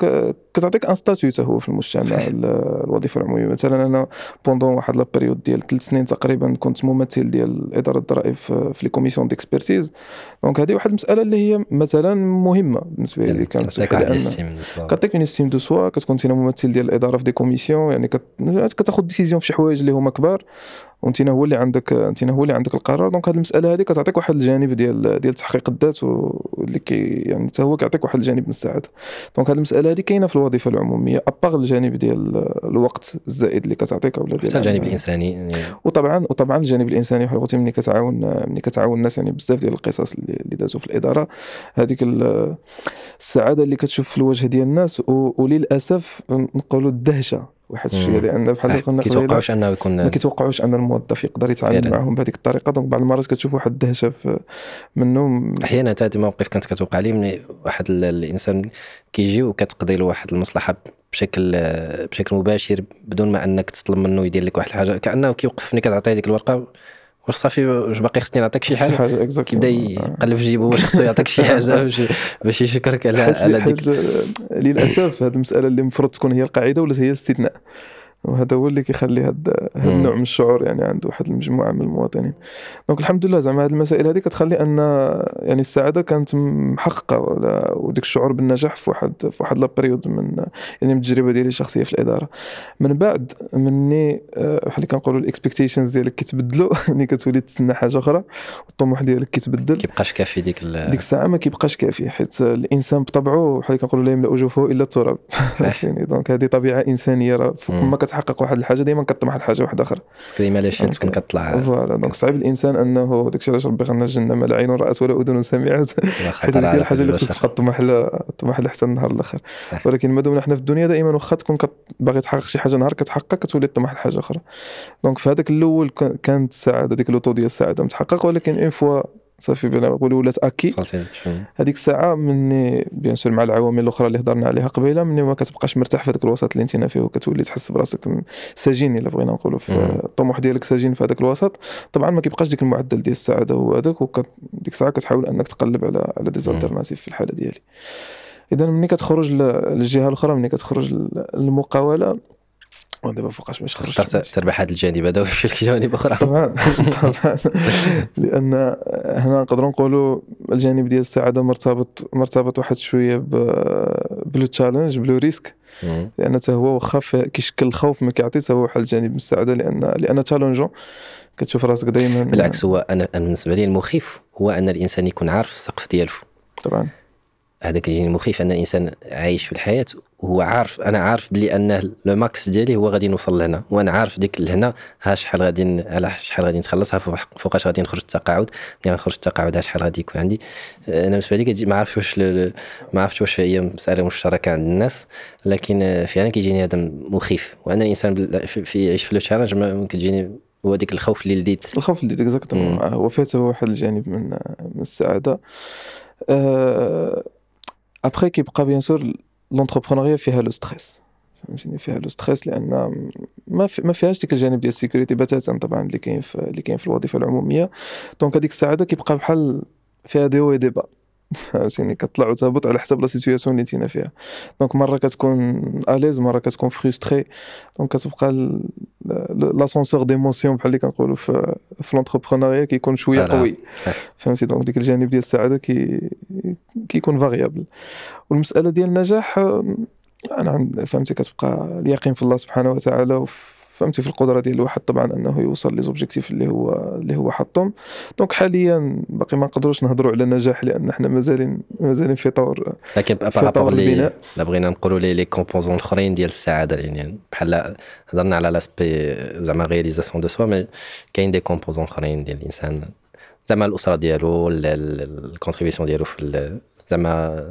كتعطيك un statut هو في المجتمع الوظيفة العمومية. مثلا أنا pendant واحد la période ديال ثلاث سنين تقريبا كنت ممثل ديال إدارة الضرائب في les commissions d'expertise donc هذه واحد المسألة اللي هي مثلا مهمة بالنسبة لي كانت كتعطيك une estime de soi كتكون انت ممثل ديال الإدارة في des commissions يعني كتاخذ décisions في شي حوايج اللي هما كبار. وانت هو اللي عندك انت هو اللي عندك القرار. donc هذه المسألة هذه كتعطيك واحد الجانب ديال ديال تحقيق الذات واللي كي يعني حتى هو كيعطيك واحد الجانب من السعادة. donc هذه المسألة هذه كاينة في الوظيفة العمومية à part الجانب ديال الوقت الزائد اللي كتعطيك ولا ديال الجانب الإنساني يعني. وطبعا وطبعا الجانب الإنساني بحال قلتي ملي كتعاون ملي كتعاون الناس يعني بزاف ديال القصص اللي, اللي دازوا في الإدارة هذيك السعادة اللي كتشوف في الوجه ديال الناس وللأسف نقولوا الدهشة. واحد الشيء لأن بحال اللي قلنا كيتوقعوش أنه يكون ما كيتوقعوش أن الموظف يقدر يتعامل معهم بهذيك الطريقة. donc بعض المرات كتشوف واحد الدهشة منهم. أحيانا هذه المواقف كانت كتوقع لي من واحد الإنسان كيجي وكتقضي له واحد المصلحة بشكل بشكل مباشر بدون ما أنك تطلب منه يدير لك واحد الحاجة. كأنه كيوقف ملي كتعطيه ديك الورقة واش صافي واش باقي خصني نعطيك شي حاجة. كيبدا يقلب في جيبه واش خصو يعطيك شي حاجة باش باش يشكرك على على ديك. للأسف هذه المسألة اللي المفروض تكون هي القاعدة ولا هي الاستثناء؟ وهذا هو اللي كيخلي هذا النوع من الشعور يعني عند واحد المجموعة من المواطنين. donc الحمد لله زعما هذه المسائل هذه كتخلي أن يعني السعادة كانت محققة وديك الشعور بالنجاح في واحد في واحد la période من يعني من التجربة ديالي الشخصية في الإدارة. من بعد مني آه، بحال اللي كنقولوا ال expectations ديالك كيتبدلوا. ملي (laughs) كتولي تسنى حاجة أخرى والطموح ديالك كيتبدل. كيبقاش كافي ديك ديك الساعة ما كيبقاش كافي حيت الإنسان بطبعه بحال اللي كنقولوا لا يملأ جوفه إلا التراب. (laughs) يعني donc هذه طبيعة إنسانية راه فوق ما كتحقق واحد الحاجة ديما كطمح لحاجه واحدة أخرى ديما لاش تكون كطلع؟ voilà donc صعيب الإنسان أنه داكشي علاش ربي خلنا الجنة ما لا عين رات ولا أذن سمعت حيت (laughs) هذه الحاجة اللي خصك تطمح تطمح حتى النهار الآخر. ولكن ما دمنا حنا في الدنيا دائما واخا تكون باغي تحقق شي حاجة نهار كتحقق كتولي تطمح لحاجة أخرى. donc في هذاك الأول كانت السعادة ديك le taux ديال السعاده متحقق ولكن une fois صافي voilà ولات acquis هذيك الساعة مني bien sûr مع العوامل الأخرى اللي هضرنا عليها قبيلة مني ما كتبقاش مرتاح في هذاك الوسط اللي انت فيه وكتولي تحس براسك سجين إلا بغينا نقولوا في الطموح ديالك سجين في هذاك الوسط. طبعا ما كيبقاش ديك المعدل ديال السعاده هو هذاك وديك الساعة كتحاول أنك تقلب على على ديزالترناتيف في الحالة ديالي. اذا ملي كتخرج للجهة الأخرى ملي كتخرج للمقاولة. ودابا فوقاش باش خرجت تربح هذا الجانب هذا وفي الجوانب أخرى. (laughs) طبعا طبعا. لأن هنا نقدروا نقولوا الجانب ديال السعادة مرتبط مرتبط واحد شوية ب le challenge ب le risque. لأن حتى هو واخا كيشكل الخوف ما كيعطي هو واحد الجانب من السعادة لأن لأن challenge و كتشوف راسك دائما بالعكس هو أنا بالنسبة لي المخيف هو أن الإنسان يكون عارف السقف ديالو. طبعا. هذا كيجيني مخيف أن الانسان عايش في الحياة وهو عارف أنا عارف بلي ان le max ديالي هو غادي نوصل لهنا وأنا عارف ديك لهنا ها شحال غادي على شحال غادي نتخلصها فوقاش غادي نخرج التقاعد ملي غنخرج التقاعد ها شحال غادي يكون عندي. أنا بالنسبة لي ما عرفتش واش ما عرفتش واش هي مسألة مشتركة عند الناس لكن فعلا كيجيني هذا مخيف. وأنا الانسان في يعيش في le challenge كتجيني هو ديك الخوف اللي لديت. الخوف اللي لديت exactement هو فيه واحد الجانب من من السعادة. أه ابخي كيبقى bien sûr l'entrepreneuriat فيها le stress فهمتيني فيها le stress لأن ما في ما فيهاش ديك الجانب ديال ال sécurité بتاتا طبعا اللي كاين في اللي كاين في الوظيفه العموميه donc هذيك السعاده كيبقى بحال فيها دي و دي با فهمتيني؟ كتطلع وتهبط على حسب la situation اللي انتينا فيها. donc مرة كتكون à l'aise مرة كتكون frustré donc كتبقى l'ascenseur d'émotions بحال اللي كنقولوا في في l'entrepreneuriat كيكون شوية. قوي. فهمتي؟ donc ديك الجانب ديال السعادة كي كيكون variable والمسألة ديال النجاح أنا فهمتي؟ كتبقى اليقين في الله سبحانه وتعالى وف- فهمتي في القدرة ديال الواحد طبعا أنه يوصل les objectifs اللي هو اللي هو حطهم donc حاليا باقي ما نقدروش نهضروا على النجاح لأن إحنا مازالين مازالين في طور لكن في طور البناء. لا بغينا نقولوا les les composantes الاخرين ديال السعادة يعني بحال هضرنا على l'aspect زعما réalisation de soi mais كاين des composantes أخرين ديال الإنسان. زعما الأسرة ديالو ال contribution ديالو في زعما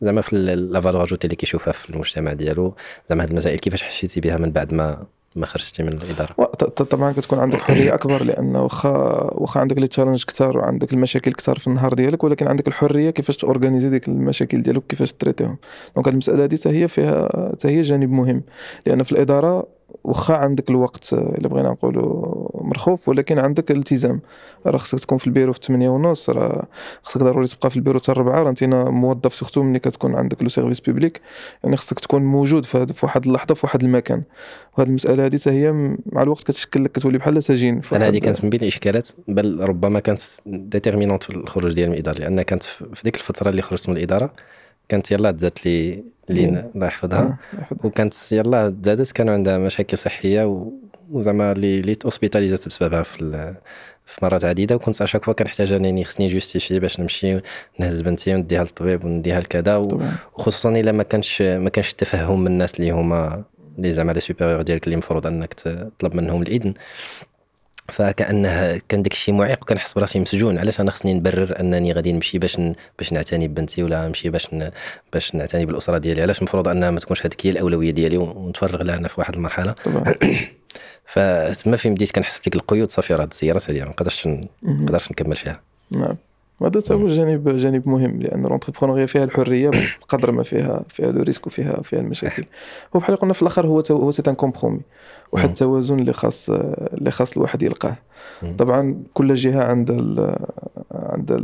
زعما في la valeur ajoutée اللي كيشوفها في المجتمع ديالو. زعما هاد المسائل كيفاش حسيتي بها من بعد ما ما خرجتي من الإدارة. طبعا كتكون عندك حرية أكبر لأن واخا واخا عندك les challenges كثار وعندك المشاكل كثار في النهار ديالك ولكن عندك الحرية كيفاش ت organiser ديك المشاكل ديالك كيفاش تريتيهم. donc هاد المسألة هذه هي فيها حتى هي جانب مهم. لأن في الإدارة واخا عندك الوقت آه، إلا بغينا نقولوا مرخوف ولكن عندك الالتزام. راه خصك تكون في البيرو في 8 ونص راه خصك ضروري تبقى في البيرو حتى 4 راه انتينا موظف surtout ملي كتكون عندك le service public يعني خصك تكون موجود في واحد اللحظة في واحد المكان. وهاد المسألة هذه هي مع الوقت كتشكل لك كتولي بحال سجين أنا هذه كانت من بين الإشكالات بل ربما كانت déterminante في الخروج ديال من الاداره لأن كانت في ديك الفترة اللي خرجت من الإدارة كانت يلاه تزادت لي اللي. الله يحفظها يحفظ. وكانت يلاه تزادت كانوا عندها مشاكل صحية وزعما اللي اللي t'hospitalisات بسببها في في مرات عديدة. وكنت à chaque fois كنحتاج أنني خصني justifier باش نمشي نهز بنتي ونديها للطبيب ونديها لكذا. وخصوصا إلا ما كانش ما كانش التفهم من الناس اللي هما اللي زعما les supérieurs ديالك اللي المفروض أنك تطلب منهم الإذن. فكأنه كان داك الشيء معيق وكنحس براسي مسجون. علاش أنا خصني نبرر أنني غادي نمشي باش ن... باش نعتني ببنتي ولا نمشي باش ن... باش نعتني بالأسرة ديالي؟ علاش المفروض انها ما تكونش هذيك هي الأولوية ديالي ونتفرغ لها أنا في واحد المرحلة؟ (coughs) فتما فين بديت كنحس بديك القيود صافي راه تسيرات هذه ما نقدرش ما. نقدرش نكمل فيها. نعم. هذا تا هو جانب جانب مهم لأن ال entrepreneuriat فيها الحرية بقدر ما فيها فيها le risque وفيها فيها المشاكل. هو بحال قلنا في الأخر هو هو c'est un compromis. واحد. التوازن اللي خاص اللي خاص الواحد يلقاه. طبعا كل جهة عندها عندها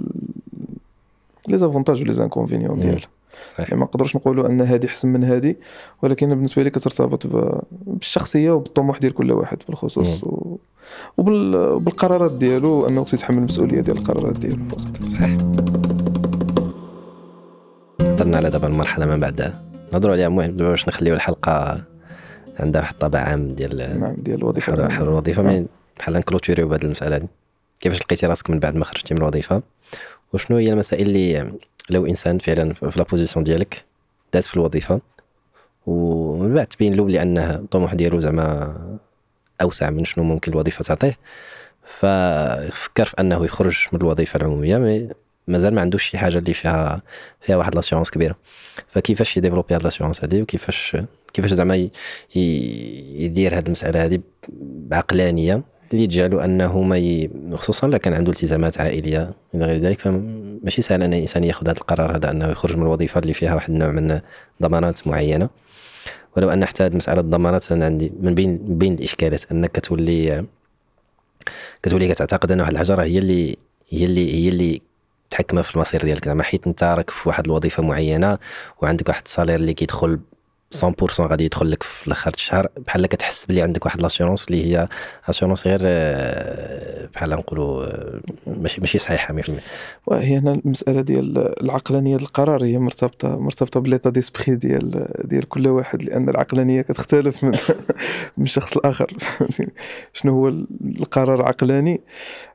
les avantages و les inconvénients. ديالها. صحيح. يعني ما نقدرش نقولوا أن هذه أحسن من هذه ولكن بالنسبة لي كترتبط بالشخصية وبالطموح ديال كل واحد بالخصوص و... وبال... وبالقرارات ديالو أنه خصو يتحمل المسؤولية ديال القرارات ديالو. فقط صحيح. هضرنا على دابا المرحلة من بعد. نهضروا عليها المهم دابا باش نخليو الحلقة عندها واحد الطابع عام ديال نعم ديال الوظيفة. حر حر الوظيفة. نعم. بحال ن clôturer يو بهذه المسألة هذه كيفاش لقيتي راسك من بعد ما خرجتي من الوظيفة؟ وشنو هي المسائل اللي لو إنسان فعلا في la position ديالك داز في الوظيفة ومن بعد تبين له بانه الطموح ديالو زعما أوسع من شنو ممكن الوظيفة تعطيه. ففكر في أنه يخرج من الوظيفة العمومية mais مازال ما عندوش شي حاجة اللي فيها فيها واحد l'assurance كبيرة. فكيفاش ي développer هاد l'assurance هادي وكيفاش كيفاش زعما يدير هاد المسألة هادي بعقلانية اللي تجعله أنه ما ي... خصوصا إلا كان عنده التزامات عائلية إلى غير ذلك فماشي سهل أن الإنسان يأخذ هذا القرار هذا أنه يخرج من الوظيفة اللي فيها واحد النوع من ضمانات معينة. ولو أن حتى مسألة الضمانات أنا عندي من بين بين الإشكالات أنك كتولي كتولي كتعتقد أن واحد الحاجة هي اللي هي اللي هي اللي تحكم في المصير ديالك. زعما حيت أنت راك في واحد الوظيفة معينة وعندك واحد ال salaire اللي كيدخل 100% غادي يدخل لك في الآخر الشهر. بحال كتحس بلي عندك واحد l'assurance اللي هي assurance غير آه، بحال نقولوا آه، ماشي ماشي صحيحة 100% وهي هنا المسألة ديال العقلانية ديال القرار هي مرتبطة مرتبطة ب l'état d'esprit ديال ديال كل واحد لأن العقلانية كتختلف من (laughs) من شخص لآخر؟ (laughs) شنو هو القرار عقلاني؟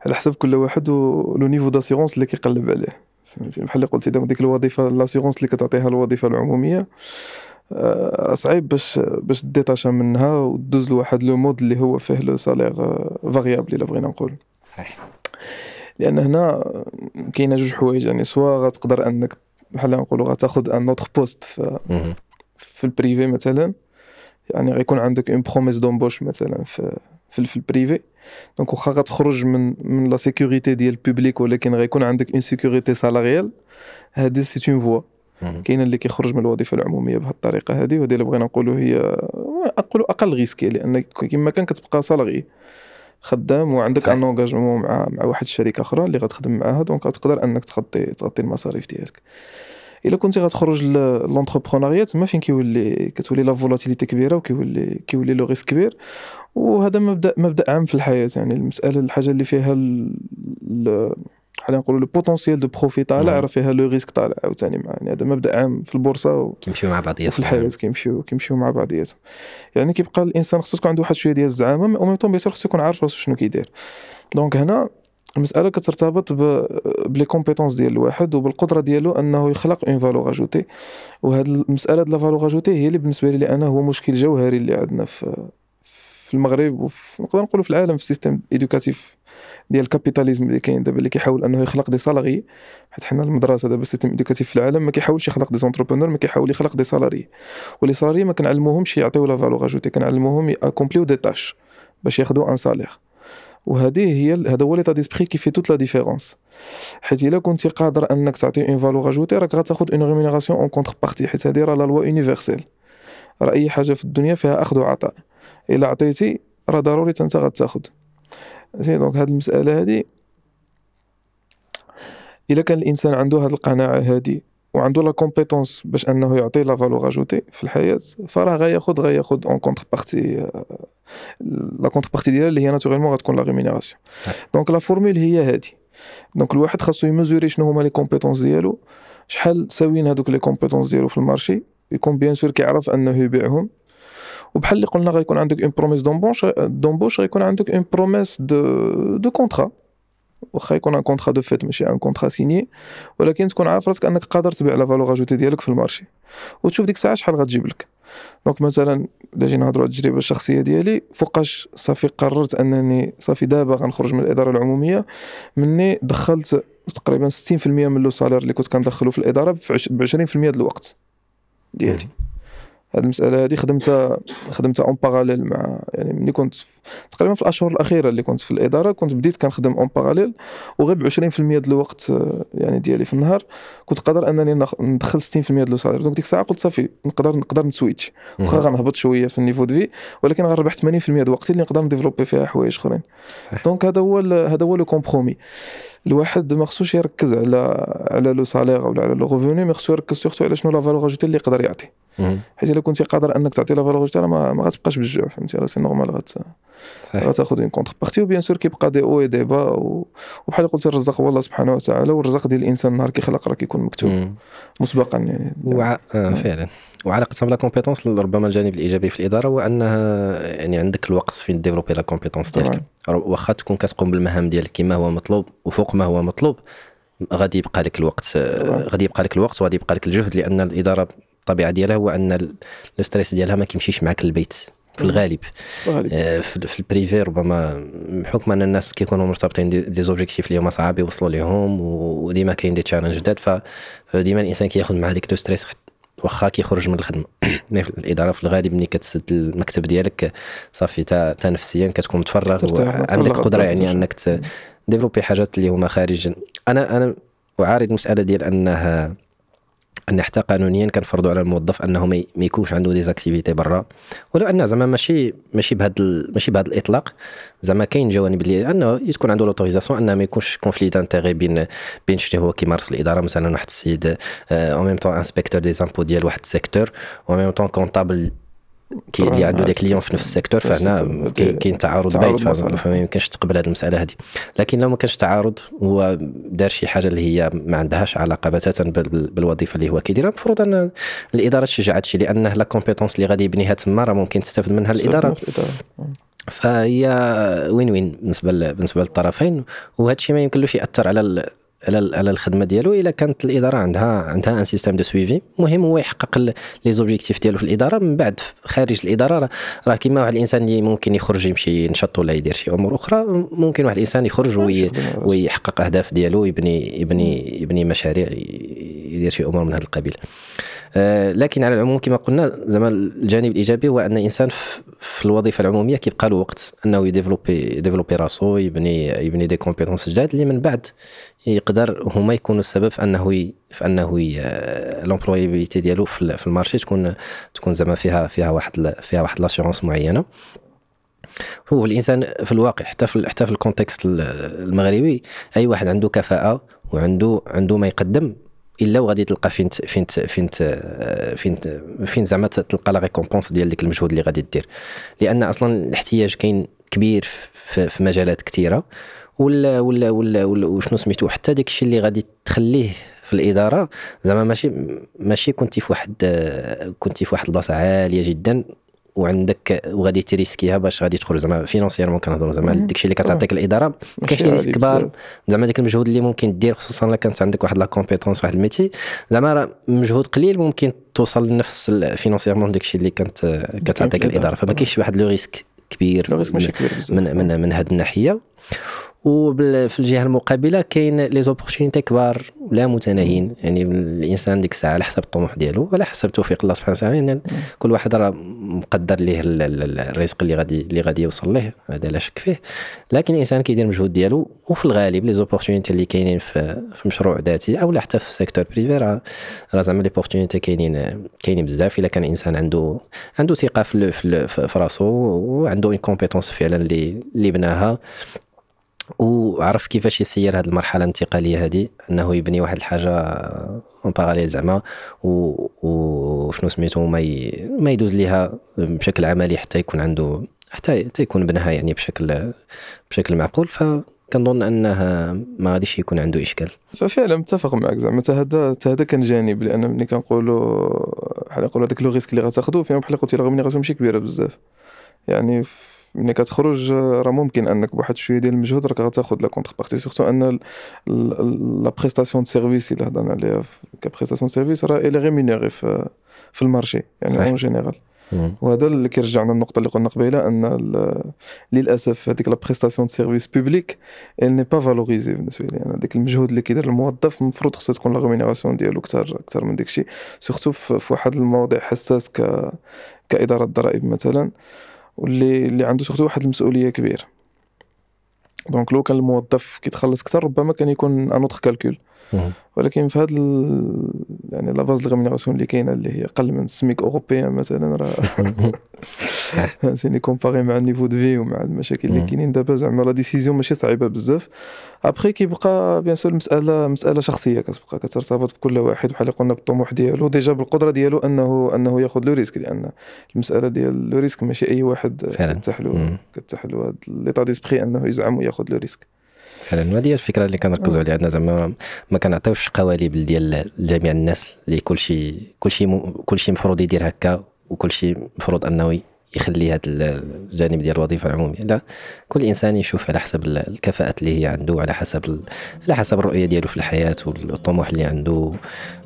على حسب كل واحد و le niveau d'assurance اللي كيقلب عليه. فهمتيني؟ بحال اللي قلتي ديك الوظيفة l'assurance اللي كتعطيها الوظيفة العمومية صعيب باش باش t'détacha منها ودوز لواحد le mode اللي هو فيه le salaire variable إلا بغينا نقول. صحيح. لأن هنا كاينة جوج حوايج يعني سواء غتقدر أنك بحال نقولوا غتاخذ un autre poste في. في ال privé مثلا. يعني غيكون عندك une promesse d'embauche مثلا في في, في ال privé donc واخا غتخرج من من la sécurité ديال ال public ولكن غيكون عندك une sécurité salariale هذه c'est une voie. كاين اللي كيخرج من الوظيفة العمومية بهذه الطريقة هذه وهذه اللي بغينا نقولوا هي نقولوا أقل risqué لأن كما كان كتبقى salarié خدام وعندك. ان مع مع واحد الشركة أخرى اللي غتخدم معاها donc غتقدر أنك تغطي تغطي المصاريف ديالك. إلا كنتي غتخرج l'entrepreneuriat تما فين كيولي كتولي la volatilité كبيرة وكيولي كيولي le risque كبير. وهذا مبدا مبدأ عام في الحياة يعني المساله الحاجة اللي فيها بحال نقولوا le potentiel de profit طالع راه فيها le risque طالع عاوتاني يعني هذا مبدأ عام في البورصة كيمشيو مع بعضياتهم. وفي الحياة كيمشيو كيمشيو مع بعضياتهم. يعني كيبقى الإنسان خصو تكون عنده واحد شوية ديال الزعامة au même temps بيان خصو يكون عارف راسو شنو كيدير. donc هنا المسألة كترتبط ب les compétences ديال الواحد وبالقدرة ديالو أنه يخلق une valeur ajoutée وهاد المسألة ديال la valeur ajoutée هي اللي بالنسبة لي أنا هو مشكل جوهري اللي عندنا في في المغرب وفي نقدر نقولوا في العالم في ال système éducatif ديال ال capitalisme اللي كاين دابا اللي كيحاول أنه يخلق des salariés حيت حنا المدرسة دابا ال système éducatif في العالم ما كيحاولش يخلق des entrepreneurs ما كيحاول يخلق des salariés و les salariés ما كنعلموهمش يعطيو la valeur ajoutée كنعلموهم accomplir des tâches باش ياخذوا un salaire وهذه هي هذا هو l'état d'esprit qui fait toute la différence حيت إلا كنتي قادر أنك تعطي une valeur ajoutée راك غتاخذ une rémunération en contrepartie حيت هذه راه la loi universelle راه اي حاجة في الدنيا فيها أخذ وعطاء. إلا عطيتي راه ضروري انت غتاخذ زين donc هاد المسألة هادي. إلا كان الإنسان عنده هاد القناعة هادي وعنده la compétence باش أنه يعطي la valeur ajoutée في الحياة فراه غياخذ غياخذ une contrepartie la contrepartie ديالها اللي هي naturellement غتكون la rémunération donc la formule هي هادي. donc الواحد خاصو ي mesurer شنو هما les compétences ديالو شحال ساويين هذوك les compétences ديالو في ال marché يكون bien sûr كيعرف أنه يبيعهم. وبحال اللي قلنا غيكون عندك une promesse d'embauche d'embauche غيكون عندك une promesse de de contrat واخا يكون un contrat de fait ماشي un contrat signé ولكن تكون عارف راسك أنك قادر تبيع la valeur ajoutée ديالك في ال marché. وتشوف ديك الساعة شحال غتجيب لك. donc مثلا إلا جينا نهضروا على التجربة الشخصية ديالي فوقاش صافي قررت أنني صافي دابا غنخرج من الإدارة العمومية مني دخلت تقريبا 60% من le salaire اللي كنت كندخلو في الإدارة ب 20% ديال الوقت ديالي. هذه المسألة هذه خدمتها خدمتها en parallèle مع يعني ملي كنت تقريبا في الأشهر الأخيرة اللي كنت في الإدارة كنت بديت كنخدم en parallèle وغير ب 20% ديال الوقت يعني ديالي في النهار كنت قادر أنني ندخل 60% ديال le salaire donc ديك الساعة قلت صافي نقدر نقدر ن switch واخا غنهبط شوية في ال niveau de vie ولكن غنربح 80% ديال وقتي اللي نقدر ن développer فيها حوايج أخرين. donc هذا هو هذا هو le compromis. الواحد ما خصوش يركز على على le salaire ولا على le revenu mais خصو يركز surtout على شنو la valeur ajoutée اللي يقدر يعطي. حيت إلا كنتي قادر أنك تعطي la valeur ajoutée ما, ما غتبقاش بالجوع فهمتي؟ راه c'est normal غت غتاخذ une contrepartie و bien sûr كيبقى دي أو دي با وبحال قلت الرزق هو الله سبحانه وتعالى والرزق ديال الإنسان النهار كيخلق راه كيكون مكتوب. مسبقا يعني. وع... آه فعلا. وعلاقتها ب la compétence ربما الجانب الإيجابي في الإدارة هو أنها يعني عندك الوقت فين développer la compétence ديالك. واخا تكون كتقوم بالمهام ديالك كما هو مطلوب وفوق ما هو مطلوب غادي يبقى لك الوقت غادي يبقى لك الوقت وغادي يبقى لك الجهد لأن الإدارة الطبيعة ديالها هو أن ال stress ديالها ما كيمشيش معك للبيت في الغالب. آه في ال privé ربما بحكم أن الناس كيكونوا مرتبطين des objectifs اللي هما صعاب يوصلوا ليهم وديما كاين des challenges جداد. فديما الإنسان كياخذ مع هذيك le stress واخا كيخرج من الخدمة. (coughs) mais في الإدارة في الغالب ملي كتسد المكتب ديالك صافي تا نفسيا كتكون متفرغ وعندك قدرة يعني أنك développer حاجات اللي هما خارج أنا أنا أعارض المساله ديال أنها أن حتى قانونيا كنفرضوا على الموظف أنه ما يكونش عنده des activités برا. ولو أن زعما ماشي ماشي بهذا ماشي بهذا الإطلاق زعما كاين جوانب اللي أنه تكون عنده l'autorisation أنه ما يكونش conflit d'intérêts بين بين شتي هو كيمارس الإدارة مثلا واحد السيد en même temps inspecteur des impôts ديال واحد ال secteur en même temps comptable كي اللي عنده des clients في نفس ال secteur فهنا كاين تعارض باين فما يمكنش تقبل هذه المسألة هذه لكن لو ما كانش تعارض هو دار شي حاجة اللي هي ما عندهاش علاقة بتاتا بالوظيفة اللي هو كيديرها. المفروض أن الإدارة تشجع هادشي لأنه la compétence اللي غادي يبنيها تما راه ممكن تستافد منها الإدارة. فهي win-win بالنسبة بالنسبة للطرفين. وهذا الشيء ما يمكنلوش يأثر على على على الخدمة ديالو. إلا كانت الإدارة عندها عندها un système de suivi المهم هو يحقق les objectifs ديالو في الإدارة. من بعد خارج الإدارة راه كيما واحد الإنسان اللي ممكن يخرج يمشي ينشط ولا يدير شي أمور أخرى ممكن واحد الإنسان يخرج وي ويحقق أهداف ديالو يبني يبني يبني مشاريع يدير شي أمور من هذا القبيل. آه لكن على العموم كما قلنا زعما الجانب الإيجابي هو أن الإنسان في الوظيفة العمومية كيبقى له وقت أنه ي développer ي développer راسو يبني يبني des compétences جداد اللي من بعد يقدر هما يكونوا السبب في أنه في أنه l'employabilité ديالو في ال marché تكون تكون زعما فيها فيها واحد فيها واحد l'assurance معينة. هو الإنسان في الواقع حتى في حتى في ال contexte المغربي أي واحد عنده كفاءة وعنده عنده ما يقدم إلا وغادي تلقى فين فين فين فين فين زعما تلقى la récompense ديال ديك المجهود اللي غادي دير. لأن أصلا الاحتياج كاين كبير في, في مجالات كثيرة. ولا ولا ولا, ولا وشنو سميتو حتى داك الشيء اللي غادي تخليه في الإدارة زعما ماشي ماشي كنتي في واحد كنتي في واحد البلاصه عالية جدا وعندك وغادي ت risquer ها باش غادي تخرج. زعما financièrement كنهضروا زعما داكشي اللي كتعطيك الإدارة ما كاينش risques كبار. زعما داك المجهود اللي ممكن دير خصوصا إلا كانت عندك واحد la compétence واحد ال métier زعما راه مجهود قليل ممكن توصل لنفس financièrement داكشي اللي كانت كتعطيك الإدارة. فما كاينش واحد le risque كبير le risque ماشي كبير من من, من, من هذه الناحية. وفي الجهة المقابلة كاين les opportunités كبار لا متناهيين يعني الإنسان ديك الساعة على حسب الطموح ديالو وعلى حسب توفيق الله سبحانه وتعالى يعني كل واحد راه مقدر ليه الرزق اللي غادي اللي غادي يوصل ليه. هذا لا شك فيه. لكن الإنسان كيدير المجهود ديالو وفي الغالب les opportunités اللي كاينين في, في مشروع ذاتي أو حتى في ال secteur privé راه راه زعما les opportunités كاينين كاينين بزاف. إلا كان الانسان عنده عنده ثقة في في, في راسو وعنده une compétence فعلا اللي اللي بناها. وعرف كيفاش يسير هذه المرحلة الانتقالية هذه أنه يبني واحد الحاجة en parallèle زعما وشنو سميتو ما ي... ما يدوز ليها بشكل عملي حتى يكون عنده حتى حتى يكون بناها يعني بشكل بشكل معقول. ف كنظن انه ما غاديش يكون عنده إشكال. ففعلا متفق معك زعما. هذا هذا كان جانب لأن ملي كنقولوا بحال نقولوا هذاك le risque اللي غتاخذو فيما بحال قلتي لا ماشي كبيرة بزاف. يعني ملي كتخرج راه ممكن أنك بواحد شوية ديال المجهود راك غتاخذ la contrepartie surtout أن la prestation de service اللي هضرنا عليها ك prestation service راه elle est rémunérée في, في ال marché يعني en général وهذا اللي كيرجعنا للنقطه اللي قلنا قبيلة أن للأسف هذيك la prestation de service public elle n'est pas valorisée بالنسبة لي. أنا داك المجهود اللي كيدير الموظف المفروض خصها تكون la rémunération ديالو أكثر أكثر من داك الشيء surtout في واحد المواضيع حساس ك كإدارة الضرائب مثلا. واللي اللي عنده surtout واحد المسؤولية كبيره donc لو كان الموظف كيتخلص أكثر ربما كان يكون un autre calcul ولكن في هذا يعني la base rémunération اللي كاينة اللي هي أقل من ال SMIC européen مثلا راه. (laughs) فهمتيني comparé مع ال niveau de vie ومع المشاكل اللي كاينين. دابا زعما la décision ماشي صعيبة بزاف. ابخي كيبقى bien sûr المساله مساله شخصية كتبقى كترتبط بكل واحد بحال قلنا بالطموح ديالو. déjà بالقدرة ديالو انه أنه ياخذ le risque لأن المسألة ديال le risque ماشي أي واحد كتاح له كتاح له هذا l'état d'esprit أنه يزعم وياخذ le risque. فعلا هذه الفكرة اللي كنركزوا عليها عندنا زعما ما كنعطيوش قوالب ديال جميع الناس اللي كل شيء كل شيء كل شيء مفروض يدير هكا وكل شيء مفروض أنه يخلي هذا الجانب ديال الوظيفة العموميه لا كل إنسان يشوف على حسب الكفاءات اللي هي عنده على حسب على حسب الرؤية ديالو في الحياة والطموح اللي عنده.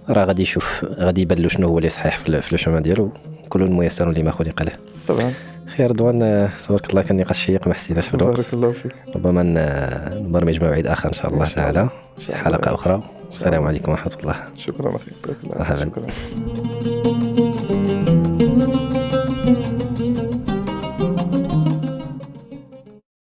راه غادي يشوف غادي يبان له شنو هو اللي صحيح في الشمال ديالو. كل ميسر لما خلق له. طبعا. خير رضوان تبارك الله كان نقاش شيق ما حسيناش في الوقت. بارك الله فيك. ربما نبرمج موعد آخر إن شاء الله تعالى في حلقة أخرى. السلام عليكم ورحمة الله. شكرا أخي مرحبا